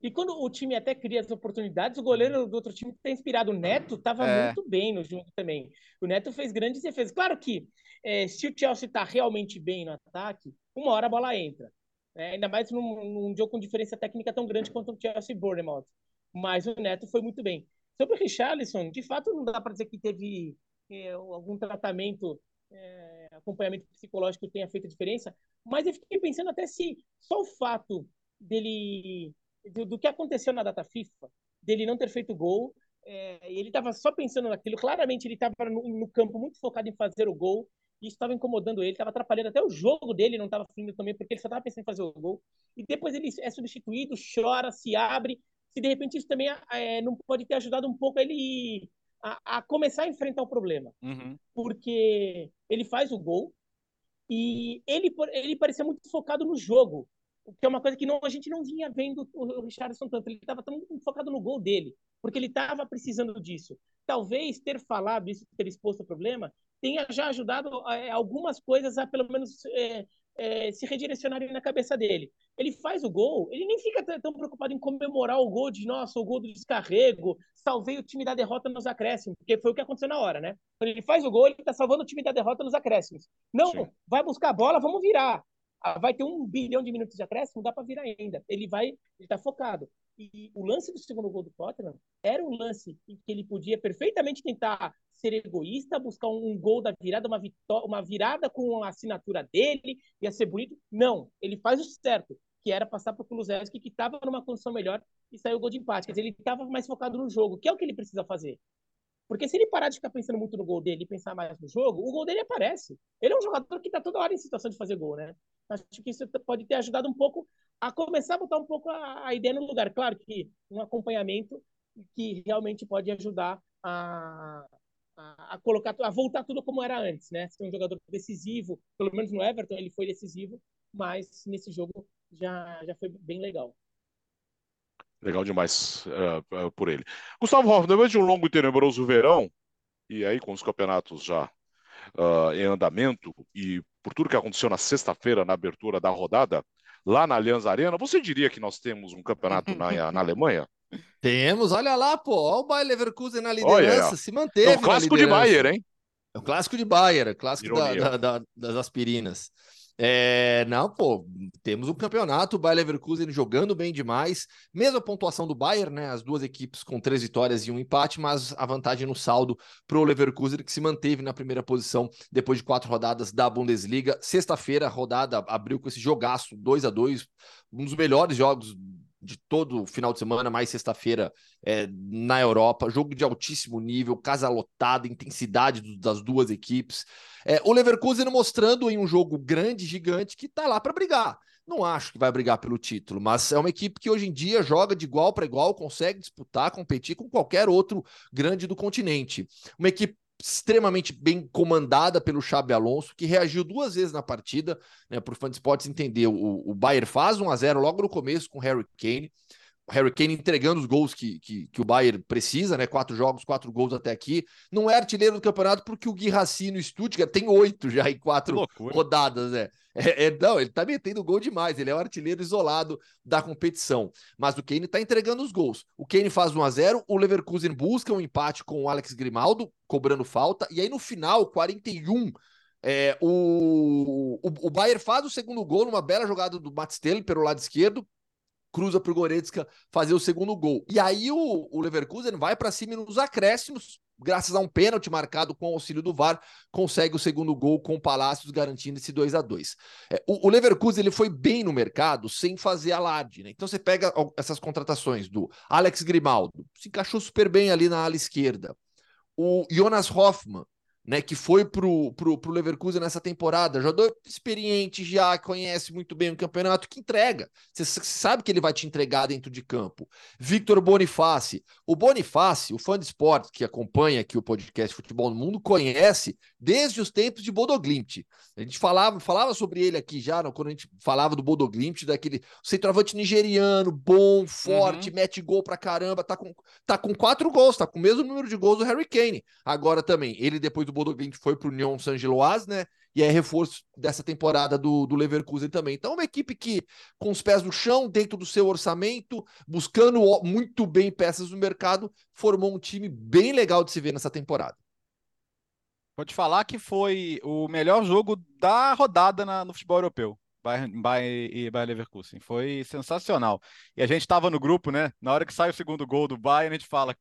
E quando o time até cria as oportunidades, o goleiro do outro time que está inspirado, o Neto, estava é. muito bem no jogo também. O Neto fez grandes defesas. Claro que é, se o Chelsea está realmente bem no ataque, uma hora a bola entra. É, ainda mais num, num, jogo com diferença técnica tão grande quanto o Chelsea e Bournemouth. Mas o Neto foi muito bem. Sobre o Richarlison, de fato não dá para dizer que teve é, algum tratamento é, acompanhamento psicológico tenha feito diferença, mas eu fiquei pensando até se só o fato dele do, do que aconteceu na data FIFA, dele não ter feito gol, é, ele estava só pensando naquilo. Claramente ele estava no, no, campo muito focado em fazer o gol. E isso estava incomodando ele, estava atrapalhando até o jogo dele, não estava fluindo também, porque ele só estava pensando em fazer o gol. E depois ele é substituído, chora, se abre. Se de repente isso também é, não pode ter ajudado um pouco ele a, a começar a enfrentar o problema. Uhum. Porque ele faz o gol e ele, ele parecia muito focado no jogo que é uma coisa que não, a gente não vinha vendo o Richardson tanto. Ele estava tão focado no gol dele, porque ele estava precisando disso. Talvez ter falado isso, ter exposto o problema, tenha já ajudado é, algumas coisas a pelo menos é, é, se redirecionarem na cabeça dele. Ele faz o gol, ele nem fica tão preocupado em comemorar o gol de nossa, o gol do descarrego, salvei o time da derrota nos acréscimos, porque foi o que aconteceu na hora, né? Quando ele faz o gol, ele está salvando o time da derrota nos acréscimos. Não, Sim. vai buscar a bola, vamos virar. Ah, vai ter um bilhão de minutos de acréscimo, dá para virar ainda. Ele vai, ele está focado. E o lance do segundo gol do Tottenham era um lance em que ele podia perfeitamente tentar ser egoísta, buscar um, um gol da virada, uma, uma virada com a assinatura dele, ia ser bonito. Não, ele faz o certo, que era passar para o Kulusevski, que estava numa condição melhor e saiu o gol de empate. Quer dizer, ele estava mais focado no jogo, que é o que ele precisa fazer. Porque se ele parar de ficar pensando muito no gol dele e pensar mais no jogo, o gol dele aparece. Ele é um jogador que está toda hora em situação de fazer gol, né? Acho que isso pode ter ajudado um pouco a começar a botar um pouco a, a ideia no lugar. Claro que um acompanhamento que realmente pode ajudar a, a, a, colocar, a voltar tudo como era antes, né? Ser um jogador decisivo, pelo menos no Everton ele foi decisivo, mas nesse jogo já, já foi bem legal. Legal demais uh, uh, por ele. Gustavo Hoffman, depois de um longo e tenebroso verão, e aí com os campeonatos já uh, em andamento e por tudo que aconteceu na sexta-feira, na abertura da rodada, lá na Allianz Arena, você diria que nós temos um campeonato na, na Alemanha? Temos, olha lá, pô, olha o Bayer Leverkusen na liderança, olha, se manteve. É o clássico de Bayer, hein? É o clássico de Bayer, clássico da, da, da, das aspirinas. É, não, pô, temos um campeonato, o Bayer Leverkusen jogando bem demais, mesma pontuação do Bayern, né? As duas equipes com três vitórias e um empate, mas a vantagem no saldo pro Leverkusen, que se manteve na primeira posição depois de quatro rodadas da Bundesliga. Sexta-feira, a rodada abriu com esse jogaço 2 a 2 um dos melhores jogos de todo final de semana, mais sexta-feira é, na Europa. Jogo de altíssimo nível, casa lotada, intensidade do, das duas equipes. É, o Leverkusen mostrando em um jogo grande, gigante, que tá lá para brigar. Não acho que vai brigar pelo título, mas é uma equipe que hoje em dia joga de igual para igual, consegue disputar, competir com qualquer outro grande do continente. Uma equipe extremamente bem comandada pelo Xabi Alonso, que reagiu duas vezes na partida, né, por fã de esportes entender, o, o Bayern faz 1 a 0 logo no começo com o Harry Kane, o Harry Kane entregando os gols que, que, que, o Bayern precisa, né? Quatro jogos, quatro gols até aqui. Não é artilheiro do campeonato porque o Gui Racino no Stuttgart tem oito já em quatro rodadas, né? É, é, não, ele tá metendo gol demais. Ele é o artilheiro isolado da competição. Mas o Kane tá entregando os gols. O Kane faz 1 a 0 o Leverkusen busca um empate com o Alex Grimaldo, cobrando falta. E aí no final, 41, é, o, o, o Bayern faz o segundo gol numa bela jogada do Matt pelo lado esquerdo cruza para o Goretzka fazer o segundo gol. E aí o, o Leverkusen vai para cima nos acréscimos, graças a um pênalti marcado com o auxílio do VAR, consegue o segundo gol com o Palácios garantindo esse 2 a 2 é, o, o, Leverkusen ele foi bem no mercado sem fazer alarde, né? Então você pega essas contratações do Alex Grimaldo, se encaixou super bem ali na ala esquerda. O Jonas Hoffmann, né, que foi pro, pro, pro Leverkusen nessa temporada, jogador experiente já, conhece muito bem o campeonato, que entrega. Você sabe que ele vai te entregar dentro de campo. Victor Boniface. O Boniface, o fã de esporte que acompanha aqui o podcast Futebol no Mundo, conhece desde os tempos de Bodoglimt. A gente falava, falava sobre ele aqui já, quando a gente falava do Bodoglimt, daquele centroavante nigeriano, bom, forte, uhum. mete gol pra caramba, tá com, tá com quatro gols, tá com o mesmo número de gols do Harry Kane. Agora também, ele depois do Bodo Glimt foi para o União Saint-Gilloise, né? E é reforço dessa temporada do, do Leverkusen também. Então, é uma equipe que, com os pés no chão, dentro do seu orçamento, buscando muito bem peças no mercado, formou um time bem legal de se ver nessa temporada. Pode falar que foi o melhor jogo da rodada na, no futebol europeu. Bayern, Bayern e Bayern Leverkusen. Foi sensacional. E a gente estava no grupo, né? Na hora que sai o segundo gol do Bayern, a gente fala.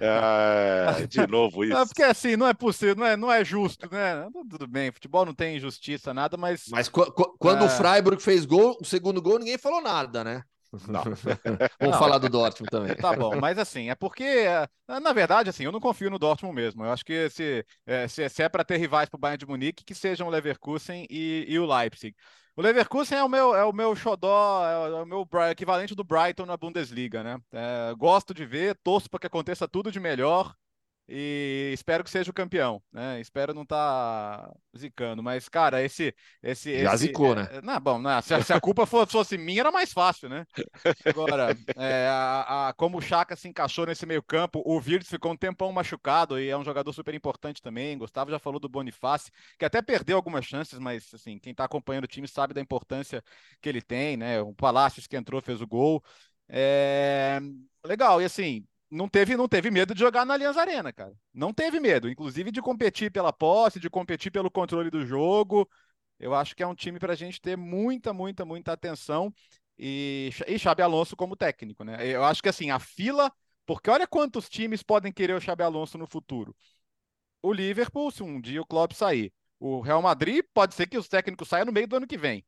é, de novo isso. É porque assim, não é possível, não é, não é justo, né? Tudo bem, futebol não tem injustiça, nada, mas. Mas quando é... o Freiburg fez gol, o segundo gol, ninguém falou nada, né? Não. Vamos não, falar do Dortmund também. Tá bom, mas assim, é porque, é, na verdade, assim, eu não confio no Dortmund mesmo. Eu acho que se, é, se, se é para ter rivais para o Bayern de Munique, que sejam o Leverkusen e, e, o Leipzig. O Leverkusen é o meu, é o meu xodó, é o meu equivalente do Brighton na Bundesliga, né? É, gosto de ver, torço para que aconteça tudo de melhor e espero que seja o campeão, né? Espero não estar tá zicando, mas cara, esse esse já esse, zicou, né? É, não, bom, não, se, se, a culpa fosse, fosse, minha era mais fácil, né? Agora, é, a, a, como o Chaka se encaixou nesse meio campo, o Virtus ficou um tempão machucado e é um jogador super importante também. Gustavo já falou do Bonifácio, que até perdeu algumas chances, mas assim, quem está acompanhando o time sabe da importância que ele tem, né? O Palácios que entrou fez o gol. É... Legal, e assim, não teve, não teve medo de jogar na Allianz Arena, cara. Não teve medo, inclusive de competir pela posse, de competir pelo controle do jogo. Eu acho que é um time para a gente ter muita, muita, muita atenção e, e Xabi Alonso como técnico, né? Eu acho que assim, a fila, porque olha quantos times podem querer o Xabi Alonso no futuro. O Liverpool, se um dia o Klopp sair. O Real Madrid, pode ser que os técnicos saiam no meio do ano que vem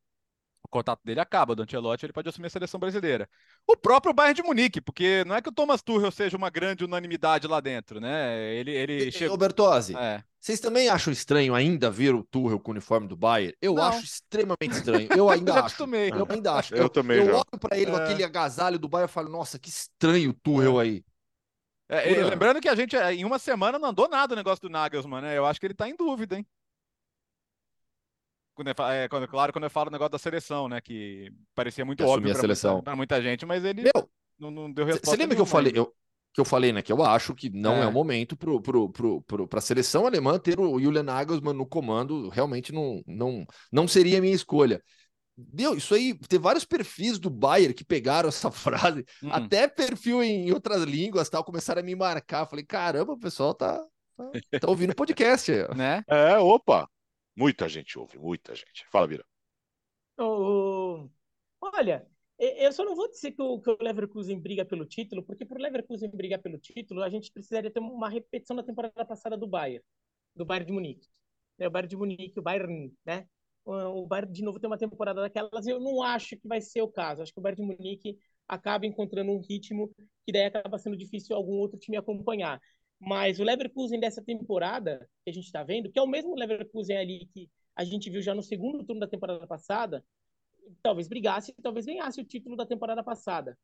o contrato dele acaba, do Ancelotti, ele pode assumir a seleção brasileira. O próprio Bayern de Munique, porque não é que o Thomas Tuchel seja uma grande unanimidade lá dentro, né? Ele, ele e, chegou... Robertozzi, é. vocês também acham estranho ainda ver o Tuchel com o uniforme do Bayern? Eu não. acho extremamente estranho. Eu ainda eu acho. Acostumei. Eu ainda acho. Eu, eu também Eu já. olho para ele é. com aquele agasalho do Bayern e falo, nossa, que estranho o Tuchel é. aí. É, lembrando que a gente, em uma semana, não andou nada o negócio do Nagelsmann, né? Eu acho que ele tá em dúvida, hein? Quando eu, é, quando, claro, quando eu falo o negócio da seleção, né? Que parecia muito óbvio para muita, gente, mas ele Meu, não, não deu resposta. Você lembra que eu falei, eu, que eu falei, né? Que eu acho que não é, é o momento para pro, pro, pro, a seleção alemã ter o Julian Nagelsmann no comando. Realmente não, não, não seria a minha escolha. Deu, isso aí, tem vários perfis do Bayern que pegaram essa frase, hum. até perfil em outras línguas tal, começaram a me marcar. Falei, caramba, o pessoal tá, tá, tá ouvindo podcast. né? É, opa, Muita gente ouve, muita gente. Fala, Vira. Oh, olha, eu só não vou dizer que o, que o Leverkusen briga pelo título, porque para o Leverkusen brigar pelo título, a gente precisaria ter uma repetição da temporada passada do Bayern, do Bayern de Munique. É, o Bayern de Munique, o Bayern, né? O Bayern de novo tem uma temporada daquelas, eu não acho que vai ser o caso. Acho que o Bayern de Munique acaba encontrando um ritmo que daí acaba sendo difícil algum outro time acompanhar. Mas o Leverkusen dessa temporada, que a gente está vendo, que é o mesmo Leverkusen ali que a gente viu já no segundo turno da temporada passada, talvez brigasse, talvez ganhasse o título da temporada passada.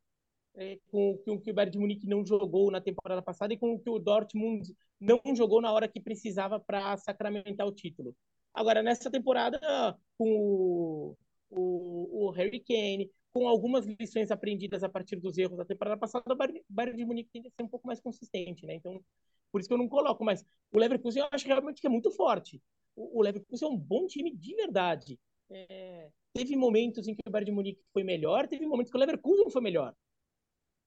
É, com, o que o Bayern de Munique não jogou na temporada passada e com o que o Dortmund não jogou na hora que precisava para sacramentar o título. Agora, nessa temporada, com o, o, o Harry Kane, com algumas lições aprendidas a partir dos erros da temporada passada, o Bayern de Munique tende a ser um pouco mais consistente, né? Então, por isso que eu não coloco, mas o Leverkusen eu acho realmente que é muito forte. O, o Leverkusen é um bom time de verdade. É, teve momentos em que o Bayern de Munique foi melhor, teve momentos que o Leverkusen foi melhor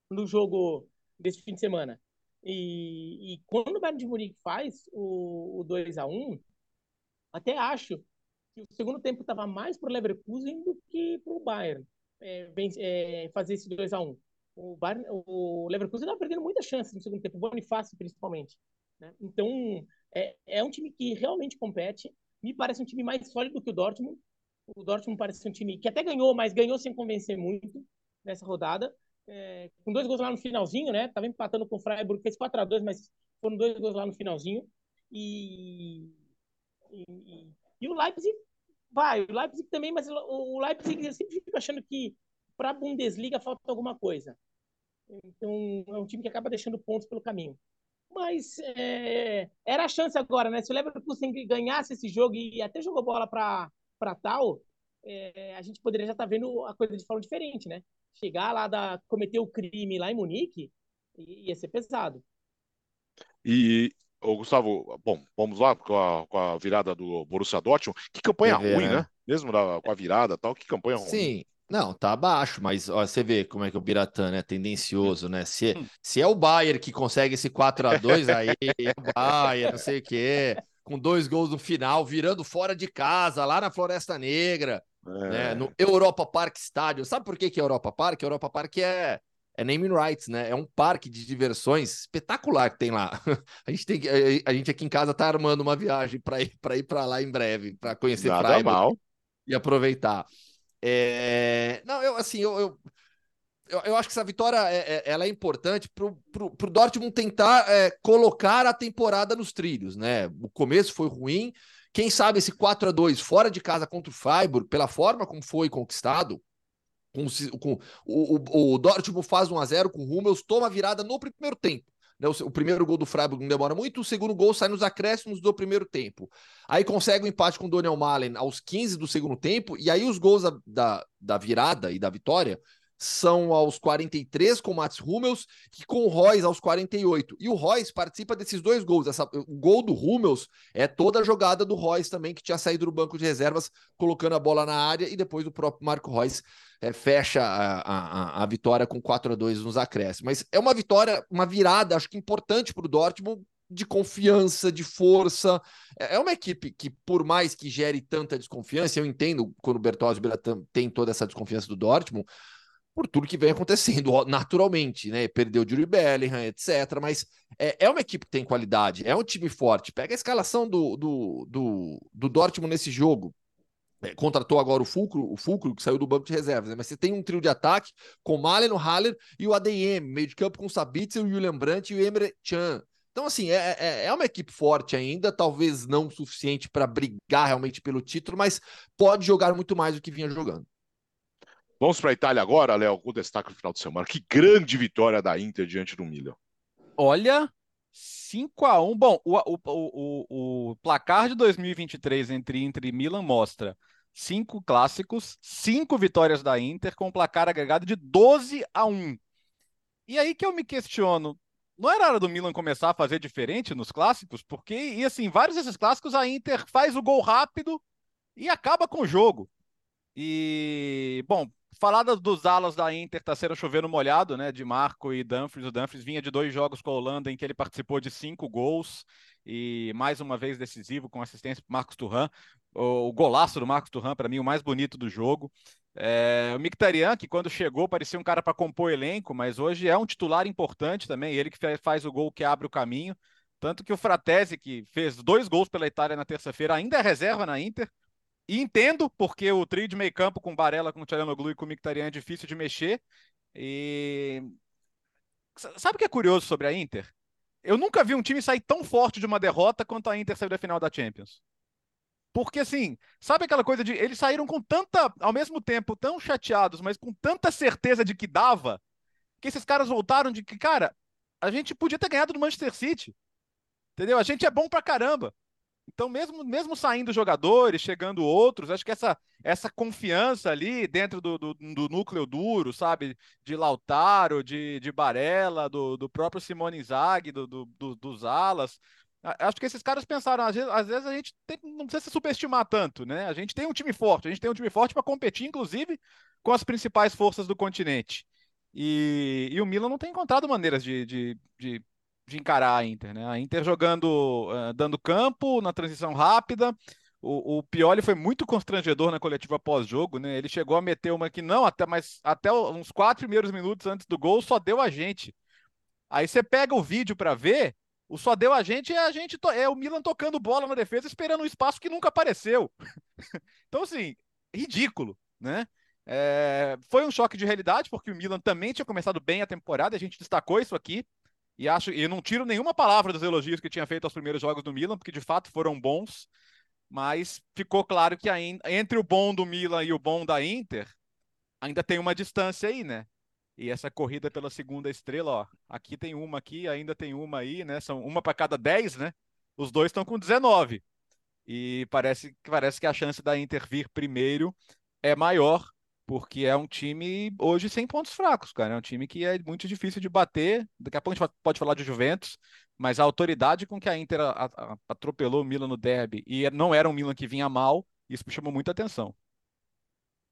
no jogo desse fim de semana. E, e quando o Bayern de Munique faz o, o 2 a 1 até acho que o segundo tempo estava mais para o Leverkusen do que para o Bayern é, é, fazer esse 2 a 1 o, Bayern, o Leverkusen estava perdendo muita chance no segundo tempo, o Bonifácio principalmente. Né? Então, é, é um time que realmente compete. Me parece um time mais sólido que o Dortmund. O Dortmund parece um time que até ganhou, mas ganhou sem convencer muito nessa rodada. É, com dois gols lá no finalzinho, né? Tava empatando com o Freiburg, fez 4 a 2 mas foram dois gols lá no finalzinho. E, e, e o Leipzig Vai, o Leipzig também, mas o Leipzig eu sempre fica achando que para a Bundesliga falta alguma coisa. Então, é um time que acaba deixando pontos pelo caminho. Mas é, era a chance agora, né? Se o Leverkusen ganhasse esse jogo e até jogou bola para tal, é, a gente poderia já estar tá vendo a coisa de forma diferente, né? Chegar lá, da, cometer o crime lá em Munique, ia ser pesado. E, Ô, Gustavo, bom, vamos lá com a, com a virada do Borussia Dortmund. Que campanha é, ruim, né? Mesmo na, com a virada tal, que campanha ruim. Sim, não, tá abaixo, mas ó, você vê como é que o Biratã é tendencioso, né? Se, se é o Bayern que consegue esse 4 a 2 aí, é o Bayern, não sei o quê, com dois gols no final, virando fora de casa, lá na Floresta Negra. É. Né? No Europa Park Stadium. Sabe por que, que é Europa Park? Europa Park é, é naming rights, né? É um parque de diversões espetacular que tem lá. A gente, tem, a, gente aqui em casa tá armando uma viagem para ir para ir para lá em breve, para conhecer Nada Freiburg mal. e aproveitar. É... Não, eu assim, eu, eu eu, eu, acho que essa vitória é, é, ela é importante para o Dortmund tentar é, colocar a temporada nos trilhos, né? O começo foi ruim. Quem sabe esse 4 a 2 fora de casa contra o Freiburg, pela forma como foi conquistado, com, com o, o, o, Dortmund faz 1 a 0 com o Hummels, toma virada no primeiro tempo. Né? O, o, primeiro gol do Freiburg não demora muito, o segundo gol sai nos acréscimos do primeiro tempo. Aí consegue o um empate com o Daniel Malen aos 15 do segundo tempo, e aí os gols da, da, da virada e da vitória são aos 43 com o Mats Hummels e com o Royce aos 48. E o Royce participa desses dois gols. Essa, o gol do Hummels é toda a jogada do Royce também, que tinha saído do banco de reservas, colocando a bola na área, e depois o próprio Marco Royce é, fecha a, a, a, vitória com 4 a 2 nos acréscimos. Mas é uma vitória, uma virada, acho que importante para o Dortmund, de confiança, de força. É, é uma equipe que, por mais que gere tanta desconfiança, eu entendo quando o Bertozzi tem toda essa desconfiança do Dortmund, por tudo que vem acontecendo naturalmente, né? Perdeu o Jury Bellingham, etc. Mas é, é, uma equipe que tem qualidade, é um time forte. Pega a escalação do, do, do, do Dortmund nesse jogo. É, contratou agora o Fulcro, o Fulcro, que saiu do banco de reservas, né? mas você tem um trio de ataque com Malen, o Haller e o ADM, meio de campo com o Sabitzer, o Julian Brandt e o Emre Chan. Então, assim, é, é, é uma equipe forte ainda, talvez não suficiente para brigar realmente pelo título, mas pode jogar muito mais do que vinha jogando. Vamos para a Itália agora, Léo, o destaque no final de semana. Que grande vitória da Inter diante do Milan. Olha, 5 a 1 Bom, o, o, o, o placar de 2023 entre Inter e Milan mostra cinco clássicos, cinco vitórias da Inter, com um placar agregado de 12 a 1. E aí que eu me questiono, não era hora do Milan começar a fazer diferente nos clássicos? Porque, e assim, vários desses clássicos a Inter faz o gol rápido e acaba com o jogo. E, bom, falar dos alas da Inter tá sendo chovendo molhado, né? De Marco e Dumfries. O Dumfries vinha de dois jogos com a Holanda em que ele participou de cinco gols e mais uma vez decisivo com assistência para Marcos Turran. O, o, golaço do Marcos Turran, para mim, o mais bonito do jogo. É, o Mictarian, que quando chegou parecia um cara para compor elenco, mas hoje é um titular importante também. Ele que faz o gol que abre o caminho. Tanto que o Fratesi, que fez dois gols pela Itália na terça-feira, ainda é reserva na Inter. E entendo, porque o trio de meio campo com Barella, com Tchalanoglu e com Mkhitaryan é difícil de mexer. E... Sabe o que é curioso sobre a Inter? Eu nunca vi um time sair tão forte de uma derrota quanto a Inter saiu da final da Champions. Porque, assim, sabe aquela coisa de. Eles saíram com tanta. Ao mesmo tempo, tão chateados, mas com tanta certeza de que dava, que esses caras voltaram de que, cara, a gente podia ter ganhado do Manchester City. Entendeu? A gente é bom pra caramba. Então, mesmo, mesmo saindo jogadores, chegando outros, acho que essa, essa confiança ali dentro do, do, do núcleo duro, sabe? De Lautaro, de, de Barella, do, do próprio Simone Inzaghi, do, do, dos alas. Acho que esses caras pensaram, às vezes, às vezes a gente tem, não precisa se superestimar tanto, né? A gente tem um time forte, a gente tem um time forte para competir, inclusive, com as principais forças do continente. E, e o Milan não tem encontrado maneiras de, de, de de encarar a Inter, né? A Inter jogando, uh, dando campo na transição rápida. O, o Pioli foi muito constrangedor na coletiva pós-jogo, né? Ele chegou a meter uma que não, até mas até uns quatro primeiros minutos antes do gol só deu a gente. Aí você pega o vídeo para ver, o só deu a gente é a gente é o Milan tocando bola na defesa, esperando um espaço que nunca apareceu. então assim, ridículo, né? É, foi um choque de realidade porque o Milan também tinha começado bem a temporada, a gente destacou isso aqui. E acho e não tiro nenhuma palavra dos elogios que tinha feito aos primeiros jogos do Milan, porque de fato foram bons, mas ficou claro que ainda, entre o bom do Milan e o bom da Inter, ainda tem uma distância aí, né? E essa corrida pela segunda estrela, ó, aqui tem uma aqui, ainda tem uma aí, né? São uma para cada 10, né? Os dois estão com 19. E parece, parece que a chance da Inter vir primeiro é maior porque é um time hoje sem pontos fracos, cara. É um time que é muito difícil de bater. Daqui a pouco a gente pode falar de Juventus, mas a autoridade com que a Inter atropelou o Milan no derby e não era um Milan que vinha mal, isso me chamou muita atenção.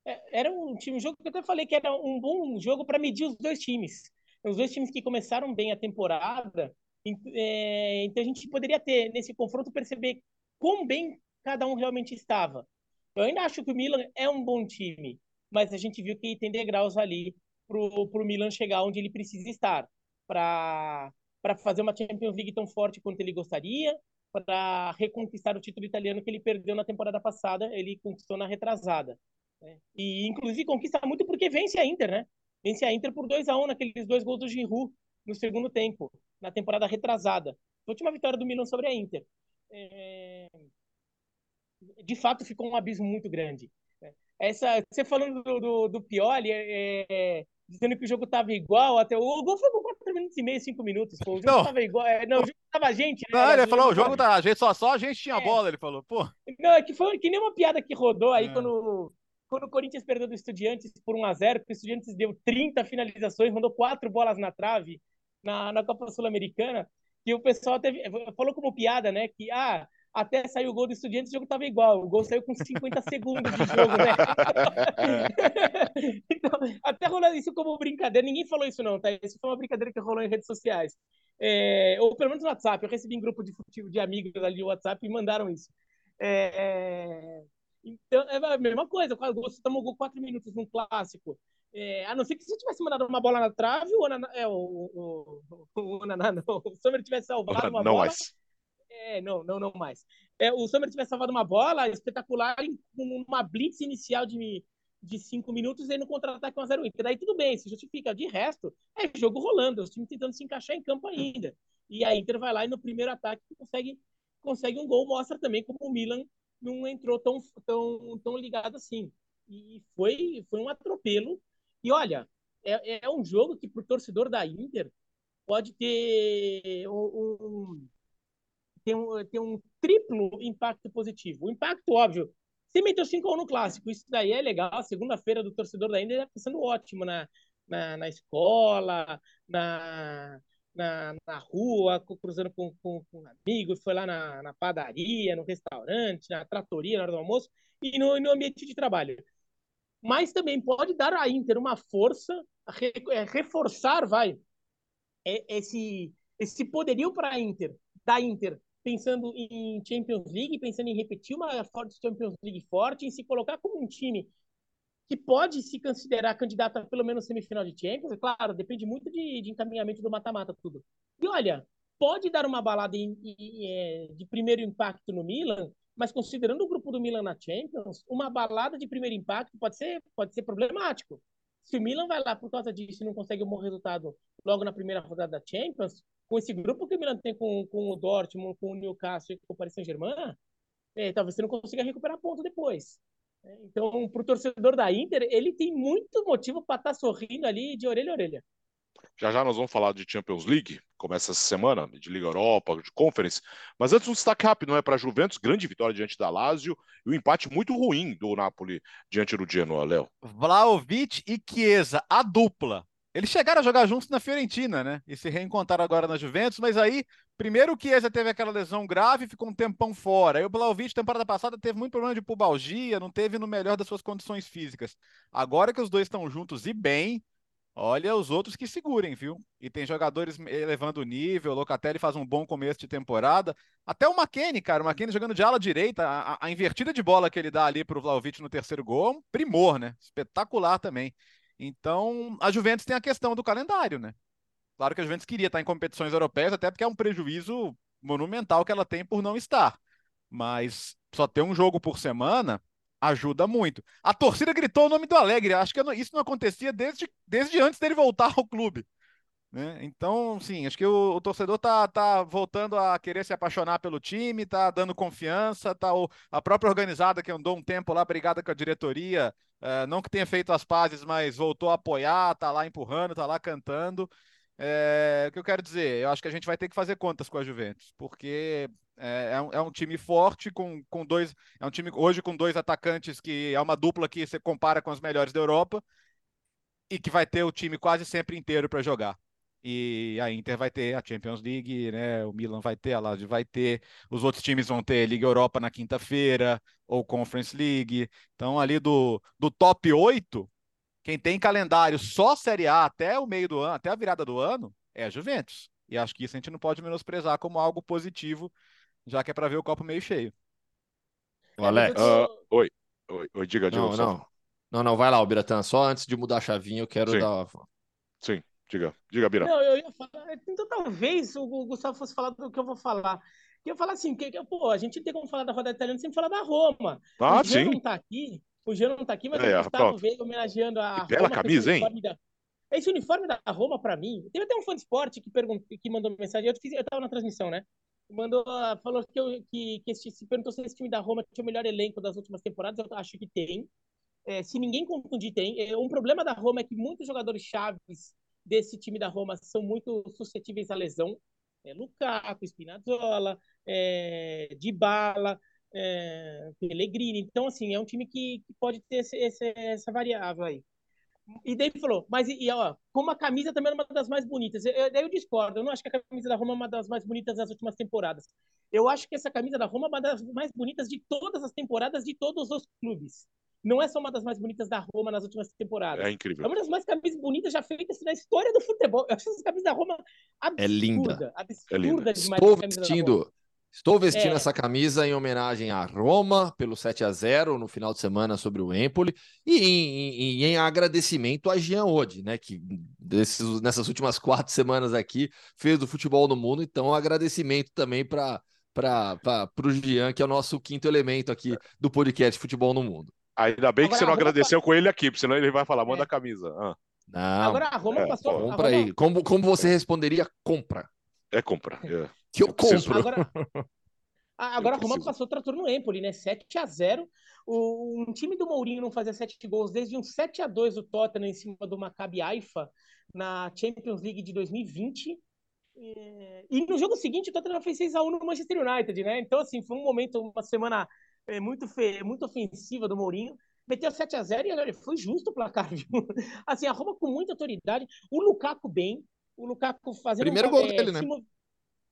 É, era um time, um jogo que eu até falei que era um bom jogo para medir os dois times. Os dois times que começaram bem a temporada, é, então a gente poderia ter nesse confronto perceber quão bem cada um realmente estava. Eu ainda acho que o Milan é um bom time, mas a gente viu que tem degraus ali pro, pro Milan chegar onde ele precisa estar para para fazer uma Champions League tão forte quanto ele gostaria, para reconquistar o título italiano que ele perdeu na temporada passada, ele conquistou na retrasada. Né? E inclusive conquista muito porque vence a Inter, né? Vence a Inter por 2 a 1 um, naqueles dois gols do Giroud no segundo tempo, na temporada retrasada. Última vitória do Milan sobre a Inter. É... De fato, ficou um abismo muito grande. Essa, você falando do, do, do Pioli, é, é, dizendo que o jogo estava igual, até o gol foi com 4 minutos e meio, 5 minutos. Pô, o jogo estava igual. É, não, o jogo estava a gente. Né? Não, ele falou, o jogo tá, a gente, só, só a gente tinha é. bola, ele falou, pô. Não, é que foi que nem uma piada que rodou aí é. quando, quando o Corinthians perdeu do Estudiantes por 1x0, o Estudiantes deu 30 finalizações, mandou quatro bolas na trave na, na Copa Sul-Americana, que o pessoal teve, falou como piada, né, que, ah, até saiu o gol do Estudiantes, o jogo estava igual. O gol saiu com 50 segundos de jogo, né? então, até rolando isso como brincadeira. Ninguém falou isso, não, tá? Isso foi uma brincadeira que rolou em redes sociais. É, ou pelo menos no WhatsApp. Eu recebi em grupo de, de amigos ali no WhatsApp e mandaram isso. É, então, é a mesma coisa. Você tomou gol 4 minutos num clássico. É, a não ser que se tivesse mandado uma bola na trave, o, Onaná, é, o, o, o, o, Onaná, não, o Sommer tivesse salvado uma não bola. É, não, não, não mais. É, o Sommer tivesse salvado uma bola espetacular com uma blitz inicial de, de cinco minutos e no contra-ataque 1x0 Inter. Daí tudo bem, se justifica. De resto, é jogo rolando, os times tentando se encaixar em campo ainda. E a Inter vai lá e no primeiro ataque consegue, consegue um gol, mostra também como o Milan não entrou tão, tão, tão ligado assim. E foi, foi um atropelo. E olha, é, é um jogo que, para o torcedor da Inter, pode ter um, um tem um, tem um triplo impacto positivo. O impacto, óbvio, se meteu 5 no clássico, isso daí é legal. Segunda-feira do torcedor da Inter está sendo ótimo na, na, na escola, na, na, na rua, cruzando com, com, com amigos, foi lá na, na padaria, no restaurante, na tratoria na hora do almoço e no, no ambiente de trabalho. Mas também pode dar à Inter uma força, é, reforçar, vai, esse, esse poderio para a Inter, da Inter, pensando em Champions League, pensando em repetir uma forte Champions League forte, em se colocar como um time que pode se considerar candidato a pelo menos semifinal de Champions. Claro, depende muito de, de encaminhamento do mata-mata, tudo. E olha, pode dar uma balada em, em, é, de primeiro impacto no Milan, mas considerando o grupo do Milan na Champions, uma balada de primeiro impacto pode ser, pode ser problemático. Se o Milan vai lá por causa disso e não consegue um bom resultado logo na primeira rodada da Champions, com esse grupo que o Milan tem com, com o Dortmund, com o Newcastle e com o Paris Saint-Germain, é, talvez você não consiga recuperar ponto depois. É, então, para o torcedor da Inter, ele tem muito motivo para estar tá sorrindo ali de orelha a orelha. Já já nós vamos falar de Champions League, começa essa semana, de Liga Europa, de Conference. Mas antes um destaque rápido, não é para a Juventus, grande vitória diante da Lazio e um empate muito ruim do Napoli diante do Genoa, Léo. Vlaovic e Chiesa, a dupla. Eles chegaram a jogar juntos na Fiorentina, né? E se reencontraram agora na Juventus, mas aí, primeiro o Chiesa teve aquela lesão grave e ficou um tempão fora. Aí o Vlaovic, temporada passada, teve muito problema de pubalgia, não teve no melhor das suas condições físicas. Agora que os dois estão juntos e bem, olha os outros que segurem, viu? E tem jogadores elevando o nível, o Locatelli faz um bom começo de temporada. Até o McKennie, cara, o McKennie jogando de ala direita, a, a invertida de bola que ele dá ali pro Vlaovic no terceiro gol, um primor, né? Espetacular também. Então, a Juventus tem a questão do calendário, né? Claro que a Juventus queria estar em competições europeias, até porque é um prejuízo monumental que ela tem por não estar. Mas só ter um jogo por semana ajuda muito. A torcida gritou o nome do Alegre. Acho que isso não acontecia desde, desde antes dele voltar ao clube. Né? Então, sim, acho que o, o, torcedor tá, tá voltando a querer se apaixonar pelo time, tá dando confiança, tá o, a própria organizada que andou um tempo lá brigada com a diretoria, é, não que tenha feito as pazes, mas voltou a apoiar, tá lá empurrando, tá lá cantando. É, o que eu quero dizer, eu acho que a gente vai ter que fazer contas com a Juventus, porque é, é, um, é um, time forte com, com dois, é um time hoje com dois atacantes que é uma dupla que você compara com os melhores da Europa e que vai ter o time quase sempre inteiro para jogar e a Inter vai ter a Champions League, né? O Milan vai ter, a Lazio vai ter, os outros times vão ter Liga Europa na quinta-feira ou Conference League. Então ali do, do top 8, quem tem calendário só Série A até o meio do ano, até a virada do ano, é a Juventus. E acho que isso a gente não pode menosprezar como algo positivo, já que é para ver o copo meio cheio. Alex, uh, oi. Oi, oi diga, diga. Não, não. Não, não, vai lá, Biratã. Só antes de mudar a chavinha, eu quero Sim. dar. Sim, diga. Diga, Bira. Não, eu ia falar. Então, talvez o Gustavo fosse falar do que eu vou falar. Que eu falar assim, que, que, pô, a gente tem como falar da rodada italiana sem falar da Roma. Ah, o sim. não tá aqui, o Jean não tá aqui, mas É, o Gustavo pronto. veio homenageando a Que bela Roma. com camisa, hein? Da... Esse uniforme da Roma, pra mim, teve até um fã de esporte que, perguntou, que mandou mensagem, eu, fiz, eu tava na transmissão, né? Mandou, falou que, eu, que, que esse, se perguntou se esse time da Roma tinha o melhor elenco das últimas temporadas, eu acho que tem. É, se ninguém confundir, tem. É, um problema da Roma é que muitos jogadores chaves desse time da Roma são muito suscetíveis à lesão. É, Lukaku, Spinazzola, é, Dybala, é, Pellegrini. Então, assim, é um time que, que pode ter esse, esse, essa variável aí. E daí falou, mas e, ó, como a camisa também é uma das mais bonitas. Eu, daí eu discordo, eu não acho que a camisa da Roma é uma das mais bonitas das últimas temporadas. Eu acho que essa camisa da Roma é uma das mais bonitas de todas as temporadas de todos os clubes. Não é só uma das mais bonitas da Roma nas últimas temporadas. É incrível. É uma das mais camisas bonitas já feitas na história do futebol. Eu acho essa camisa da Roma absurda. É linda. Absurda É linda. demais. Estou vestindo, estou vestindo É. essa camisa em homenagem à Roma pelo 7 a 0 no final de semana sobre o Empoli e em, em- em agradecimento a Jean Ode, né, que desses- nessas últimas quatro semanas aqui fez o futebol no mundo. Então, um agradecimento também para para o Jean, que é o nosso quinto elemento aqui do podcast Futebol no Mundo. Ainda bem que Agora, você não agradeceu com ele aqui, porque senão ele vai falar, manda É. a camisa. Ah, Não, Agora a Roma É, passou. compra Roma- aí. Como, como você responderia? Compra. é compra. É. Que eu Eu compro. Agora, a- agora a Roma passou o trator no Empoli, né? 7 a 0 o, Um time do Mourinho não fazia 7 gols desde um 7 a 2 o Tottenham em cima do Maccabi Haifa na Champions League de 2020. É, E no jogo seguinte, o Tottenham fez 6 a 1 no Manchester United, né? Então, assim, foi um momento, uma semana é, muito, fe... muito ofensiva do Mourinho. Meteu 7 a 0 e olha, foi justo o placar, viu? Assim, a Roma com muita autoridade. O Lukaku bem. O Lukaku fazendo Primeiro um, gol é, dele, né? mov-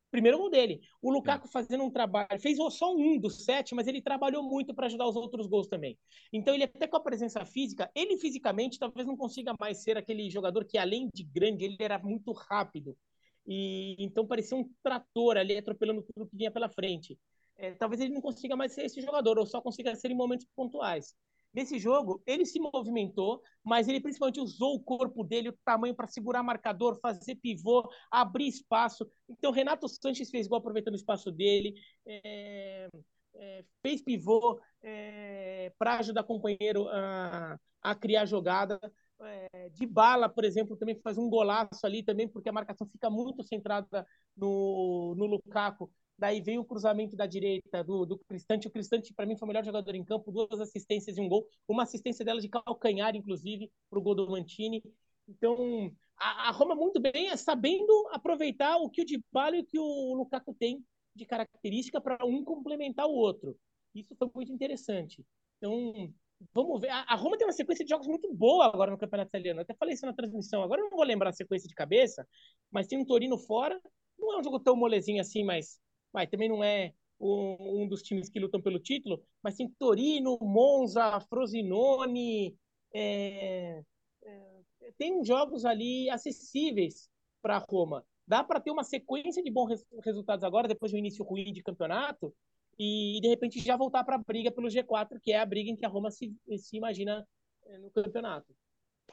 Primeiro gol dele. O Lukaku fazendo um trabalho, fez só um dos sete, mas ele trabalhou muito para ajudar os outros gols também. Então ele até com a presença física, ele fisicamente talvez não consiga mais ser aquele jogador que além de grande, ele era muito rápido. E então parecia um trator ali atropelando tudo que vinha pela frente. É, talvez ele não consiga mais ser esse jogador, ou só consiga ser em momentos pontuais. Nesse jogo, ele se movimentou, mas ele principalmente usou o corpo dele, o tamanho para segurar marcador, fazer pivô, abrir espaço. Então, Renato Sanches fez gol aproveitando o espaço dele, é, é, fez pivô é, para ajudar o companheiro a, a criar jogada. É, de bala, por exemplo, também faz um golaço ali também, porque a marcação fica muito centrada no, no Lukaku. Daí vem o cruzamento da direita do, do Cristante. O Cristante, para mim, foi o melhor jogador em campo, duas assistências e um gol. Uma assistência dela de calcanhar, inclusive, para o gol do Mantini. Então, a, a Roma muito bem, é sabendo aproveitar o que o Dybala e o que o Lukaku tem de característica para um complementar o outro. Isso foi muito interessante. Então, vamos ver. A, a Roma tem uma sequência de jogos muito boa agora no Campeonato Italiano. Eu até falei isso na transmissão. Agora eu não vou lembrar a sequência de cabeça, mas tem um Torino fora. Não é um jogo tão molezinho assim, mas vai, também não é um, um, dos times que lutam pelo título, mas tem Torino, Monza, Frosinone, é, é, tem jogos ali acessíveis para Roma. Dá para ter uma sequência de bons res resultados agora, depois do início ruim de campeonato, e de repente já voltar para a briga pelo G4, que é a briga em que a Roma se, se imagina é, no campeonato.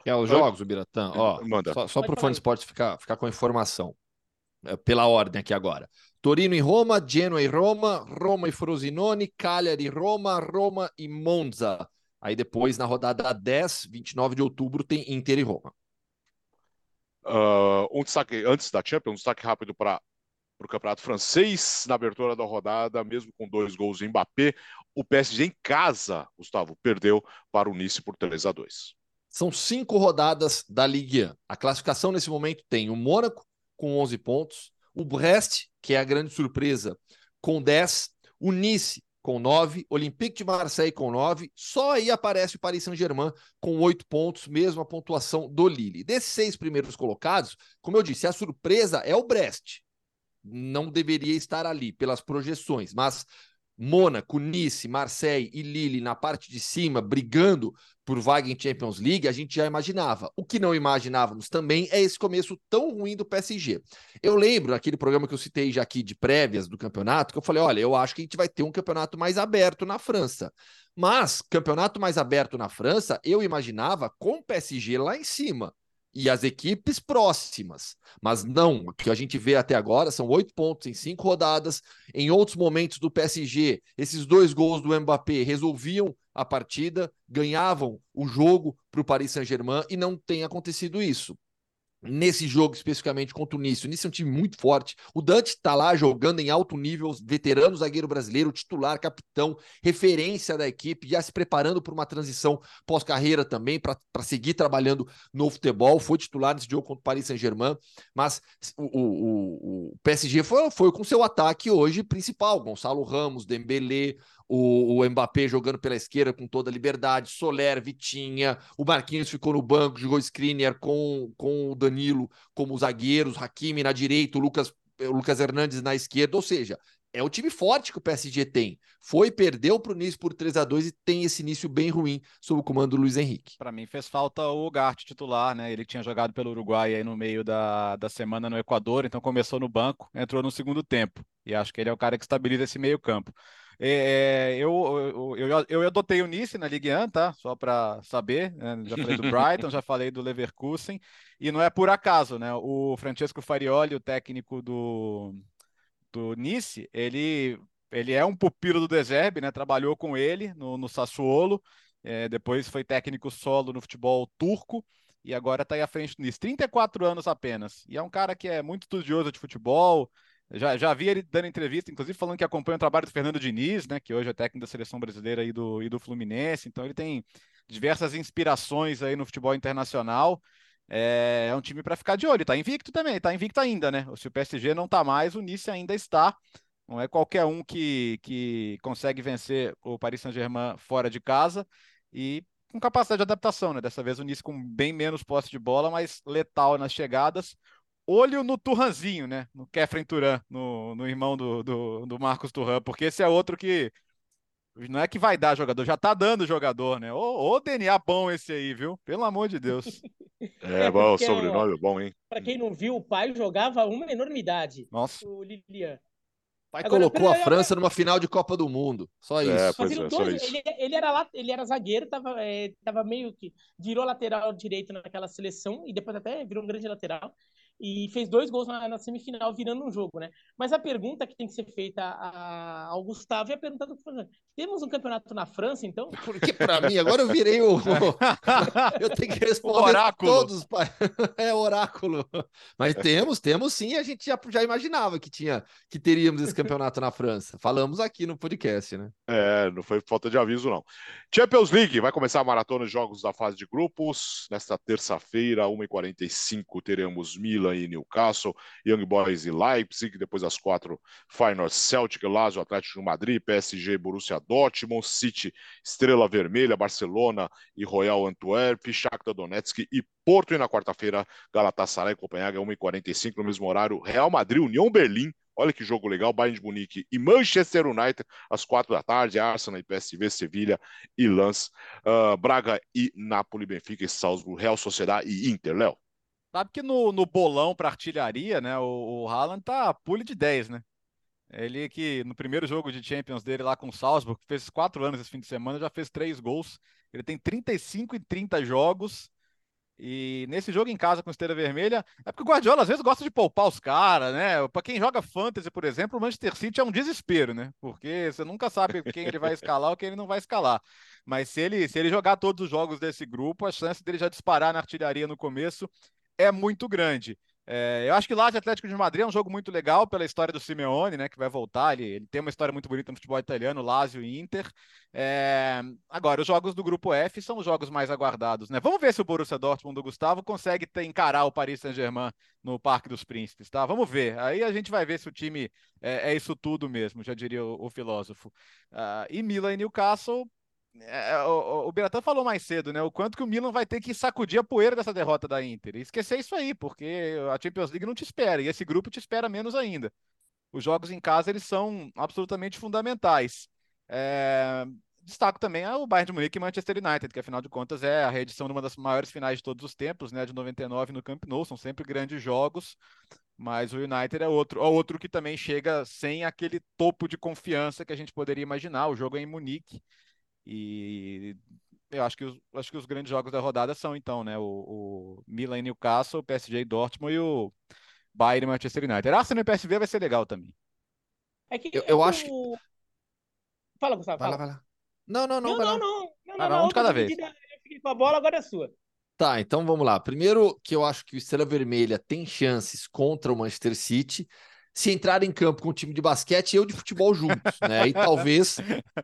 É os jogos, o Biratã? Ó, Manda. Só, só para o fã de esporte ficar, ficar com a informação. É, pela ordem aqui agora. Torino e Roma, Genoa e Roma, Roma e Frosinone, Cagliari e Roma, Roma e Monza. Aí depois, na rodada 10, 29 de outubro, tem Inter e Roma. Uh, um destaque antes da Champions, um destaque rápido para o campeonato francês, na abertura da rodada, mesmo com dois gols de Mbappé, o PSG em casa, Gustavo, perdeu para o Nice por 3 a 2 São cinco rodadas da Ligue 1. A classificação nesse momento tem o Mônaco com 11 pontos, o Brest, que é a grande surpresa, com 10, o Nice com 9, Olympique de Marseille com 9, só aí aparece o Paris Saint-Germain com 8 pontos, mesmo a pontuação do Lille. Desses seis primeiros colocados, como eu disse, a surpresa é o Brest. Não deveria estar ali pelas projeções, mas Mônaco, Nice, Marseille e Lille na parte de cima, brigando por vaga em Champions League, a gente já imaginava. O que não imaginávamos também é esse começo tão ruim do PSG. Eu lembro naquele programa que eu citei já aqui de prévias do campeonato, que eu falei: olha, eu acho que a gente vai ter um campeonato mais aberto na França. Mas, campeonato mais aberto na França, eu imaginava com o PSG lá em cima e as equipes próximas. Mas não, o que a gente vê até agora são oito pontos em cinco rodadas. Em outros momentos do PSG, esses dois gols do Mbappé resolviam a partida, ganhavam o jogo para o Paris Saint-Germain e não tem acontecido isso nesse jogo especificamente contra o Nice. O Nice é um time muito forte. O Dante está lá jogando em alto nível, veterano zagueiro brasileiro, titular, capitão, referência da equipe, já se preparando para uma transição pós-carreira também, para seguir trabalhando no futebol. Foi titular nesse jogo contra o Paris Saint-Germain, mas o, o, o, PSG foi, foi com seu ataque hoje principal. Gonçalo Ramos, Dembélé, o, o Mbappé jogando pela esquerda com toda a liberdade, Soler, Vitinha, o Marquinhos ficou no banco, jogou Skriniar com, com o Danilo como zagueiros, Hakimi na direita, o Lucas, o Lucas Hernandes na esquerda, ou seja, é o time forte que o PSG tem. Foi, perdeu para o Nice por 3 a 2 e tem esse início bem ruim sob o comando do Luiz Henrique. Para mim fez falta o Gart titular, né? Ele tinha jogado pelo Uruguai aí no meio da, da semana no Equador, então começou no banco, entrou no segundo tempo. E acho que ele é o cara que estabiliza esse meio campo. É, eu, eu, eu, eu, adotei o Nice na Ligue 1, tá? Só para saber. Né? Já falei do Brighton, já falei do Leverkusen. E não é por acaso, né? O Francesco Farioli, o técnico do, do Nice, ele, ele é um pupilo do Deserbe, né? Trabalhou com ele no, no Sassuolo. É, depois foi técnico solo no futebol turco e agora está aí à frente do Nice. 34 anos apenas. E é um cara que é muito estudioso de futebol, já, já vi ele dando entrevista, inclusive falando que acompanha o trabalho do Fernando Diniz, né, que hoje é técnico da seleção brasileira e do, e do Fluminense. Então ele tem diversas inspirações aí no futebol internacional. É, é um time para ficar de olho. Está invicto também, está invicto ainda, né? Se o PSG não está mais, o Nice ainda está. Não é qualquer um que, que consegue vencer o Paris Saint-Germain fora de casa e com capacidade de adaptação, né? Dessa vez o Nice com bem menos posse de bola, mas letal nas chegadas olho no Turranzinho, né? No Kefren Turan, no, no irmão do, do, do, Marcos Turan, porque esse é outro que não é que vai dar jogador, já tá dando jogador, né? Ô, ô DNA bom esse aí, viu? Pelo amor de Deus. É, bom, o sobrenome é bom, hein? Pra quem não viu, o pai jogava uma enormidade. Nossa. O Lilian. O pai Agora, colocou a França numa final de Copa do Mundo. Só é, isso. É, pois é, só isso. Ele, ele, era lá, ele era zagueiro, tava, é, tava meio que. Virou lateral direito naquela seleção e depois até virou um grande lateral e fez dois gols na, na, semifinal, virando um jogo, né? Mas a pergunta que tem que ser feita a, ao Gustavo é a pergunta do temos um campeonato na França, então? Porque para mim, agora eu virei o. eu tenho que responder o oráculo. todos. É oráculo. Mas temos, temos sim, a gente já, já imaginava que tinha que teríamos esse campeonato na França. Falamos aqui no podcast, né? É, não foi falta de aviso, não. Champions League, vai começar a maratona de jogos da fase de grupos. Nesta terça-feira, 1h45, teremos Milan e Newcastle, Young Boys e Leipzig. Depois, às quatro, Feyenoord, Celtic, Lazio, Atlético de Madrid, PSG, Borussia Dortmund, City, Estrela Vermelha, Barcelona e Royal Antwerp, Shakhtar Donetsk e Porto. E na quarta-feira, Galatasaray Copenhague, 1h45, no mesmo horário, Real Madrid, União Berlim, Olha que jogo legal, Bayern de Munique e Manchester United às quatro da tarde, Arsenal e PSV, Sevilha e Lens, uh, Braga e Napoli, Benfica e Salzburg, Real Sociedade e Inter, Léo. Sabe que no, no bolão para artilharia, né, o, o Haaland tá pule de 10, né? Ele que no primeiro jogo de Champions dele lá com o Salzburg, fez quatro anos esse fim de semana, já fez três gols. Ele tem 35 e 30 jogos. E nesse jogo em casa com Esteira Vermelha, é porque o Guardiola às vezes gosta de poupar os caras, né? Para quem joga Fantasy, por exemplo, o Manchester City é um desespero, né? Porque você nunca sabe quem ele vai escalar ou quem ele não vai escalar. Mas se ele, se ele jogar todos os jogos desse grupo, a chance dele já disparar na artilharia no começo é muito grande. É, eu acho que lá de Atlético de Madrid é um jogo muito legal pela história do Simeone, né? Que vai voltar. Ele, ele tem uma história muito bonita no futebol italiano, Lazio e Inter. É, agora, os jogos do grupo F são os jogos mais aguardados, né? Vamos ver se o Borussia Dortmund do Gustavo consegue ter, encarar o Paris Saint-Germain no Parque dos Príncipes, tá? Vamos ver. Aí a gente vai ver se o time é, é isso tudo mesmo, já diria o, o filósofo. Uh, e Milan e Newcastle o, o Beratan falou mais cedo, né? O quanto que o Milan vai ter que sacudir a poeira dessa derrota da Inter. E esquecer isso aí, porque a Champions League não te espera, e esse grupo te espera menos ainda. os jogos em casa eles são absolutamente fundamentais. É, destaco também o Bayern de Munique e Manchester United, que afinal de contas é a reedição de uma das maiores finais de todos os tempos, né, de 99 no Camp Nou, são sempre grandes jogos, mas o United é outro, é outro que também chega sem aquele topo de confiança que a gente poderia imaginar. O jogo é em Munique e eu acho que os, acho que os grandes jogos da rodada são então, né, o, o Milan e Newcastle, o PSG e Dortmund e o Bayern e Manchester United. Arsenal e PSV vai ser legal também. É que eu, eu acho que... Fala, Gustavo. Fala, fala. Não, não, não. Não, não, não. não, não, não um de cada vez. Eu fiquei com a bola, agora é sua. Tá, então vamos lá. Primeiro, que eu acho que o Estrela Vermelha tem chances contra o Manchester City se entrar em campo com o time de basquete e eu de futebol juntos, né? E talvez,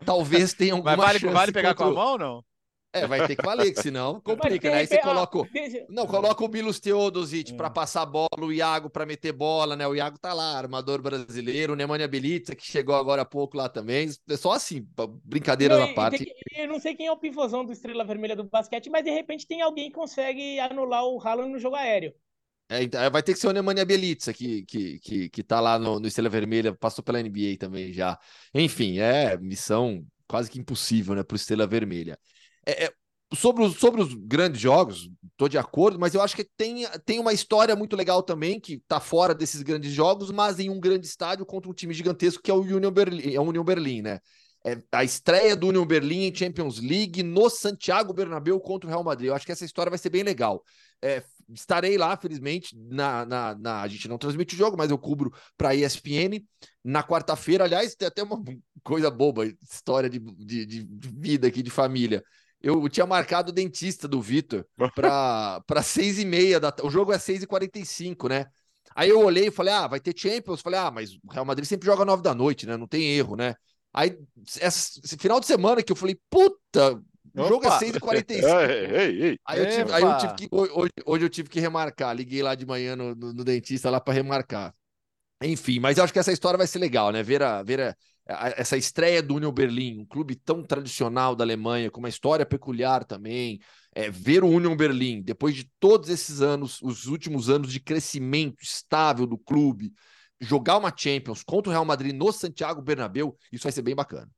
talvez tenha alguma Mas vale, chance. Vale pegar contra... com a mão ou não? É, vai ter que valer, que senão complica, né? Aí você coloca. Não, coloca o Milos Teodosic para passar bola, o Iago para meter bola, né? O Iago tá lá, armador brasileiro, o Nemanja Belitza, que chegou agora há pouco lá também. É só assim, brincadeira não, da parte. Que, eu não sei quem é o pivôzão do Estrela Vermelha do basquete, mas de repente tem alguém que consegue anular o Haaland no jogo aéreo. É, então, vai ter que ser o Nemanja Belitza, que, que, que, que tá lá no, no Estrela Vermelha, passou pela NBA também já. Enfim, é missão quase que impossível, né, pro Estrela Vermelha. É, é, sobre, os, sobre os grandes jogos, estou de acordo, mas eu acho que tem, tem uma história muito legal também, que está fora desses grandes jogos, mas em um grande estádio contra um time gigantesco que é o Union Berlin, é o Union Berlin, né? É a estreia do Union Berlin em Champions League no Santiago Bernabéu contra o Real Madrid. Eu acho que essa história vai ser bem legal. É, estarei lá, felizmente, na, na, na, a gente não transmite o jogo, mas eu cubro para a ESPN na quarta-feira. Aliás, tem até uma coisa boba, história de, de, de vida aqui, de família eu tinha marcado o dentista do Vitor para seis e meia da O jogo é seis e quarenta e cinco, né? Aí eu olhei e falei, ah, vai ter Champions. Falei, ah, mas o Real Madrid sempre joga nove da noite, né? Não tem erro, né? Aí, esse final de semana que eu falei, puta, o jogo é 6 e 45 Aí eu tive, aí eu tive que, hoje, hoje, eu tive que remarcar. Liguei lá de manhã no, no, no dentista lá para remarcar. Enfim, mas eu acho que essa história vai ser legal, né? Ver a, ver a, essa estreia do Union Berlim, um clube tão tradicional da Alemanha, com uma história peculiar também, é, ver o Union Berlim, depois de todos esses anos, os últimos anos de crescimento estável do clube, jogar uma Champions contra o Real Madrid no Santiago Bernabéu, isso vai ser bem bacana.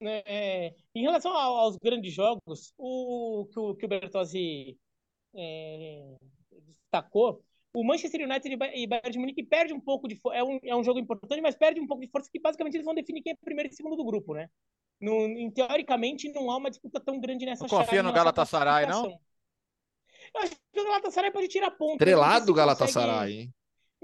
É, em relação aos grandes jogos, o que o, que o Bertozzi é, destacou o Manchester United e Bayern de Munique perde um pouco de é um, é um jogo importante, mas perde um pouco de força que basicamente eles vão definir quem é primeiro e segundo do grupo, né? No, em, teoricamente não há uma disputa tão grande nessa não confia no Galatasaray, não? Eu acho que o Galatasaray pode tirar ponto. Trelado do Galatasaray, consegue... hein?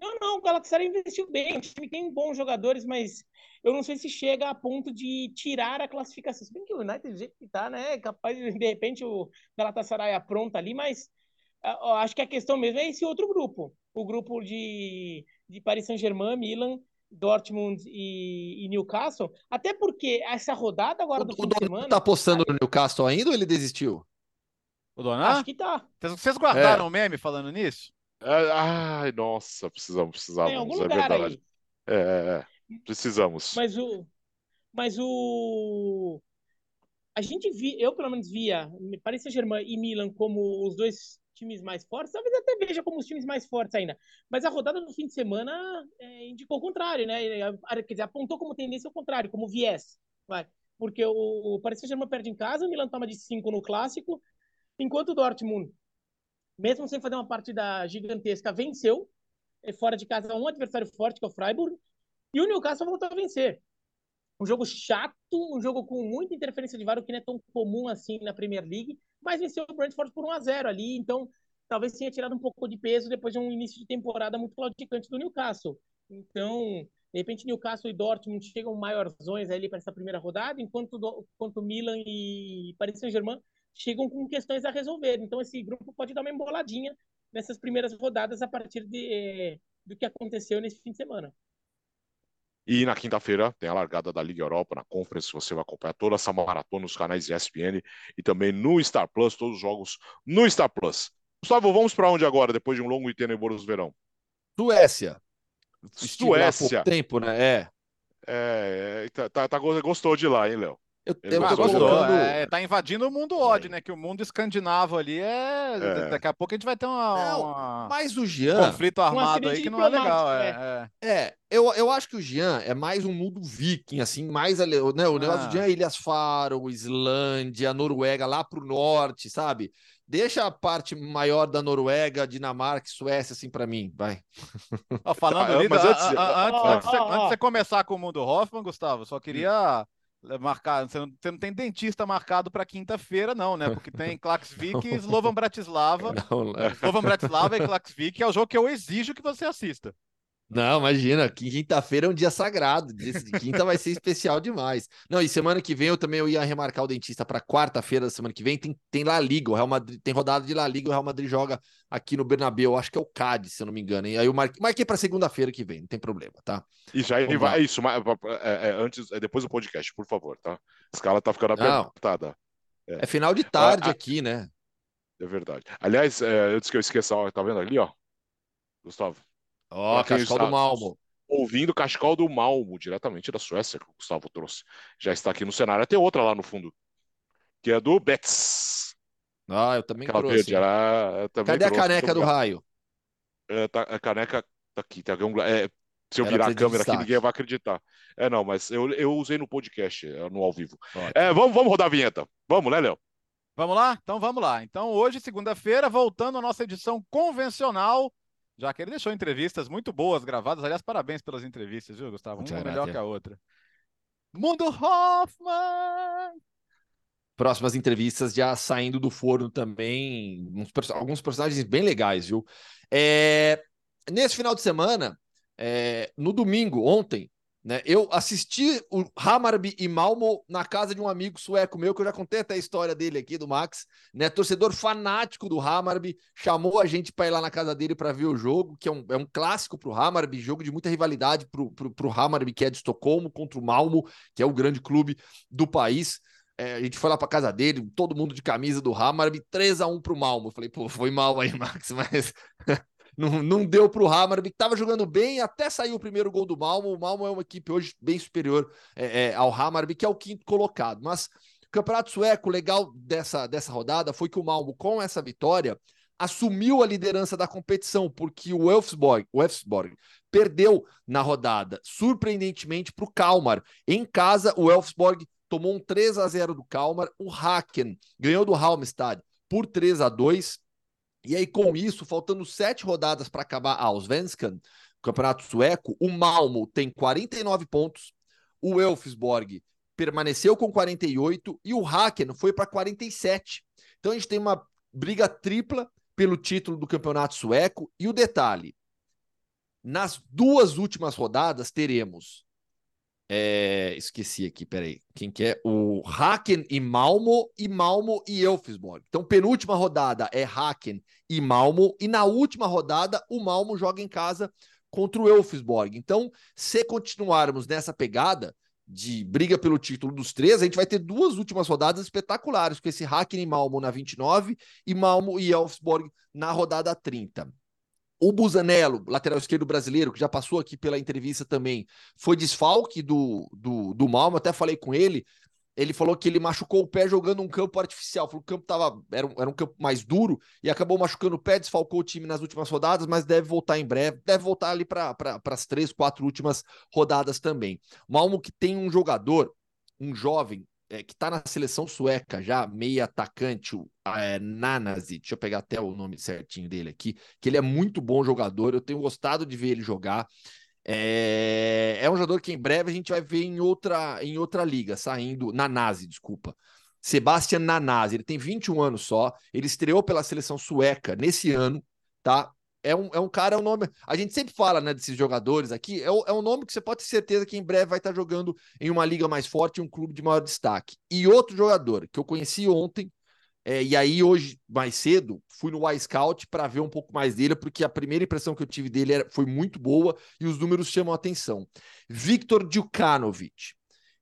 Não, não, o Galatasaray investiu bem, o time tem bons jogadores, mas eu não sei se chega a ponto de tirar a classificação. Se bem que o United, do jeito que tá, né, é capaz de, de repente, o Galatasaray apronta ali, mas acho que a questão mesmo é esse outro grupo. O grupo de, de Paris Saint-Germain, Milan, Dortmund e, e, Newcastle. Até porque essa rodada agora o, do fim de semana. tá apostando no Newcastle ainda ou ele desistiu? O Donar? Acho que tá. Vocês guardaram o é. meme falando nisso? É, ai, nossa, precisamos, precisamos. Tem algum é lugar verdade. Aí. É, é, é, precisamos. Mas o. Mas o. A gente via, eu pelo menos via Paris Saint-Germain e Milan como os dois times mais fortes, talvez até veja como os times mais fortes ainda. Mas a rodada do fim de semana é, indicou o contrário, né? Quer dizer, apontou como tendência o contrário, como viés. Vai. Porque o, o Paris Saint-Germain perde em casa, o Milan toma de 5 no clássico, enquanto o Dortmund, mesmo sem fazer uma partida gigantesca, venceu, é fora de casa, um adversário forte, que é o Freiburg, e o Newcastle voltou a vencer. Um jogo chato, um jogo com muita interferência de VAR, o que não é tão comum assim na Premier League, mas venceu o Brentford por 1 a 0 ali, então talvez tenha tirado um pouco de peso depois de um início de temporada muito claudicante do Newcastle. Então, de repente, Newcastle e Dortmund chegam maiorzões ali para essa primeira rodada, enquanto, enquanto Milan e Paris Saint-Germain chegam com questões a resolver. Então, esse grupo pode dar uma emboladinha nessas primeiras rodadas a partir de, eh, do que aconteceu nesse fim de semana. E na quinta-feira tem a largada da Liga Europa na Conference. Você vai acompanhar toda essa maratona nos canais ESPN e também no Star Plus, todos os jogos no Star Plus. Gustavo, vamos para onde agora, depois de um longo e tenebroso verão? Suécia. Suécia. tempo, né? É. É, tá, tá, tá, gostou de lá, hein, Léo? Eu, eu é, tá invadindo o mundo odd, é. né? Que o mundo escandinavo ali é... é... Daqui a pouco a gente vai ter uma, não, uma... Mas o Jean... conflito armado aí que não é legal. É, é. é, eu, eu acho que o Jean é mais um mundo viking, assim, mais né, o negócio ah. do Jean é Ilhas Faro, Islândia, Noruega, lá pro norte, sabe? Deixa a parte maior da Noruega, Dinamarca, Suécia, assim, para mim, vai. falando ah, ali, mas antes, antes, antes, antes, de você começar com o mundo Hoffman, Gustavo, só queria marcar. Você não, você não tem dentista marcado para quinta-feira, não, né? Porque tem Klaxvik e Slovan Bratislava. Não, não. Slovan Bratislava e Klaxvik é o jogo que eu exijo que você assista. Não, imagina, quinta-feira é um dia sagrado. Quinta vai ser especial demais. Não, e semana que vem eu também eu ia remarcar o dentista para quarta-feira da semana que vem. Tem, tem La Liga, o Real Madrid, tem rodada de La Liga, o Real Madrid joga aqui no Bernabéu, acho que é o Cádiz, se eu não me engano. E aí eu marquei, marquei para segunda-feira que vem, não tem problema, tá? E já ele vai, é isso, é, é, antes, é depois do podcast, por favor, tá? A escala tá ficando apertada. É. é final de tarde ah, aqui, né? É verdade. Aliás, é, antes que eu esqueça, ó, tá vendo ali, ó? Gustavo, Ó, oh, Cascal do Malmo. Ouvindo Cascal do Malmo, diretamente da Suécia, que o Gustavo trouxe. Já está aqui no cenário. Tem outra lá no fundo, que é do Betts. Ah, eu também Aquela trouxe. Verde, ela, também Cadê a caneca do raio? É, tá, a caneca tá aqui. Tá um, é, se eu virar a câmera aqui, ninguém vai acreditar. É, não, mas eu, eu usei no podcast, é, no ao vivo. É, vamos, vamos rodar a vinheta. Vamos, né, Léo? Vamos lá? Então vamos lá. Então, hoje, segunda-feira, voltando à nossa edição convencional já que ele deixou entrevistas muito boas gravadas. Aliás, parabéns pelas entrevistas, viu, Gustavo? Uma melhor que a outra. Mundo Hoffman! Próximas entrevistas já saindo do forno também. Uns, alguns personagens bem legais, viu? É, nesse final de semana, é, no domingo, ontem, né? Eu assisti o Hammarby e Malmo na casa de um amigo sueco meu, que eu já contei até a história dele aqui, do Max, né? Torcedor fanático do Hammarby, chamou a gente para ir lá na casa dele para ver o jogo, que é um, é um clássico para o Hammarby, jogo de muita rivalidade para o Hammarby, que é de Estocolmo, contra o Malmo, que é o grande clube do país. É, a gente foi lá para casa dele, todo mundo de camisa do Hammarby, 3 a 1 para o Malmo. Eu falei, pô, foi mal aí, Max, mas não, não deu para o Hammarby, que estava jogando bem, até saiu o primeiro gol do Malmo. O Malmo é uma equipe hoje bem superior é, é, ao Hammarby, que é o quinto colocado. Mas o campeonato sueco legal dessa, dessa rodada foi que o Malmo, com essa vitória, assumiu a liderança da competição, porque o Elfsborg, o perdeu na rodada, surpreendentemente, para o Kalmar. Em casa, o Elfsborg tomou um 3 a 0 do Kalmar. O Haken ganhou do Halmstad por 3 a 2 e aí, com isso, faltando sete rodadas para acabar a Allsvenskan, campeonato sueco, o Malmo tem 49 pontos, o Elfsborg permaneceu com 48 e o Haken foi para 47. Então a gente tem uma briga tripla pelo título do campeonato sueco. E o detalhe: nas duas últimas rodadas teremos é, esqueci aqui, peraí. Quem que é? O Haken e Malmo e Malmo e Elfsborg. Então, penúltima rodada é Haken e Malmo. E na última rodada, o Malmo joga em casa contra o Elfsborg. Então, se continuarmos nessa pegada de briga pelo título dos três, a gente vai ter duas últimas rodadas espetaculares, com esse Haken e Malmo na 29 e Malmo e Elfsborg na rodada 30. O Busanello, lateral esquerdo brasileiro, que já passou aqui pela entrevista também, foi desfalque do, do, do Malmo, até falei com ele. Ele falou que ele machucou o pé jogando um campo artificial. Falou que o campo tava, era, um, era um campo mais duro e acabou machucando o pé, desfalcou o time nas últimas rodadas, mas deve voltar em breve. Deve voltar ali para as três, quatro últimas rodadas também. Malmo que tem um jogador, um jovem, é, que está na seleção sueca já, meia atacante, o é, deixa eu pegar até o nome certinho dele aqui, que ele é muito bom jogador, eu tenho gostado de ver ele jogar. É, é um jogador que em breve a gente vai ver em outra, em outra liga, saindo, Nanasi, desculpa. Sebastian Nanasi, ele tem 21 anos só, ele estreou pela seleção sueca nesse ano, tá? É um, é um cara, é um nome. A gente sempre fala né, desses jogadores aqui. É, é um nome que você pode ter certeza que em breve vai estar jogando em uma liga mais forte, um clube de maior destaque. E outro jogador que eu conheci ontem, é, e aí hoje, mais cedo, fui no Y-Scout para ver um pouco mais dele, porque a primeira impressão que eu tive dele era, foi muito boa e os números chamam a atenção. Victor Djukanovic.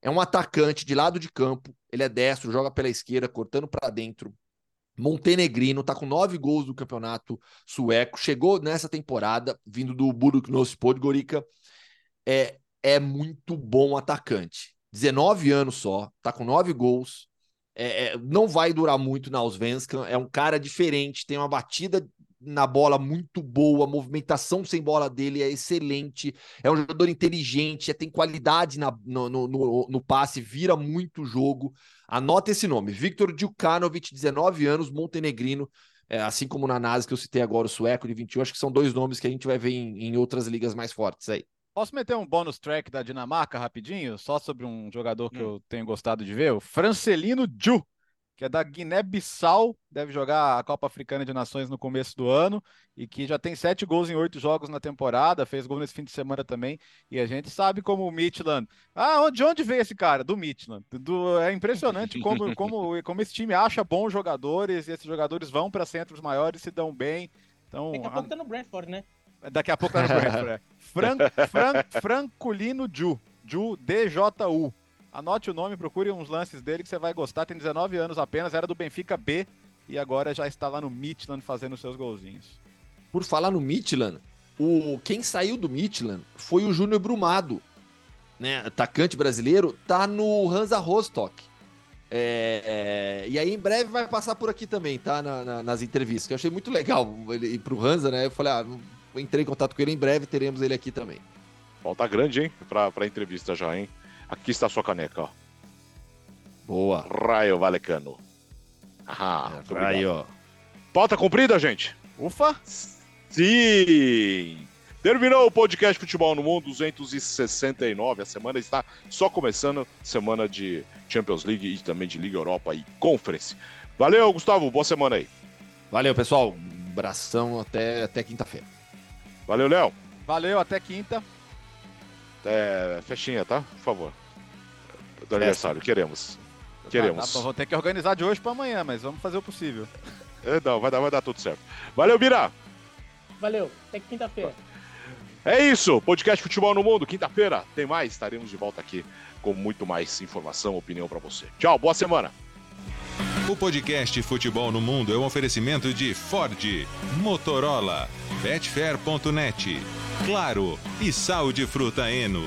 É um atacante de lado de campo, ele é destro, joga pela esquerda, cortando para dentro, Montenegrino está com nove gols do campeonato sueco, chegou nessa temporada, vindo do Buruknos Podgorica, é, é muito bom atacante. 19 anos só, tá com 9 gols. É, é, não vai durar muito na Allsvenskan, é um cara diferente, tem uma batida na bola muito boa, a movimentação sem bola dele é excelente, é um jogador inteligente, é, tem qualidade na, no, no, no, no passe, vira muito jogo. Anota esse nome, Victor Djukanovic, 19 anos, montenegrino, é, assim como na NASA que eu citei agora, o sueco de 21, acho que são dois nomes que a gente vai ver em, em outras ligas mais fortes aí. Posso meter um bônus track da Dinamarca rapidinho? Só sobre um jogador que hum. eu tenho gostado de ver, o Francelino Ju, que é da Guiné-Bissau, deve jogar a Copa Africana de Nações no começo do ano e que já tem sete gols em oito jogos na temporada, fez gol nesse fim de semana também. E a gente sabe como o Midland. Ah, de onde veio esse cara? Do Midland. Do... É impressionante como, como, como esse time acha bons jogadores e esses jogadores vão para centros maiores e se dão bem. Então, Daqui a pouco tá no Brentford, né? Daqui a pouco tá no Brentford. É. Fran, Fran, Franculino Ju. Ju, D-J-U. Anote o nome, procure uns lances dele que você vai gostar. Tem 19 anos apenas, era do Benfica B e agora já está lá no Midland fazendo seus golzinhos. Por falar no Midland, o quem saiu do Midland foi o Júnior Brumado, né? Atacante brasileiro, tá no Hansa Rostock. É, é, e aí em breve vai passar por aqui também, tá? Na, na, nas entrevistas. Que eu achei muito legal ele ir pro Hansa, né? Eu falei, ah, entrei em contato com ele, em breve teremos ele aqui também. Falta grande, hein? Pra, pra entrevista já, hein? Aqui está a sua caneca, ó. Boa. Raio Valecano. Ah, é, raio. Pauta cumprida, gente? Ufa! Sim! Terminou o podcast Futebol no Mundo 269. A semana está só começando semana de Champions League e também de Liga Europa e Conference. Valeu, Gustavo. Boa semana aí. Valeu, pessoal. Abração até, até quinta-feira. Valeu, Léo. Valeu, até quinta. É, festinha, tá? Por favor. Do aniversário, queremos. Queremos. Tá, tá, vou ter que organizar de hoje para amanhã, mas vamos fazer o possível. É, não, vai dar, vai dar tudo certo. Valeu, Bira. Valeu, até quinta-feira. É isso, podcast Futebol no Mundo. Quinta-feira tem mais, estaremos de volta aqui com muito mais informação, opinião para você. Tchau, boa semana. O podcast Futebol no Mundo é um oferecimento de Ford, Motorola, Betfair.net, Claro e Sal de Fruta Eno.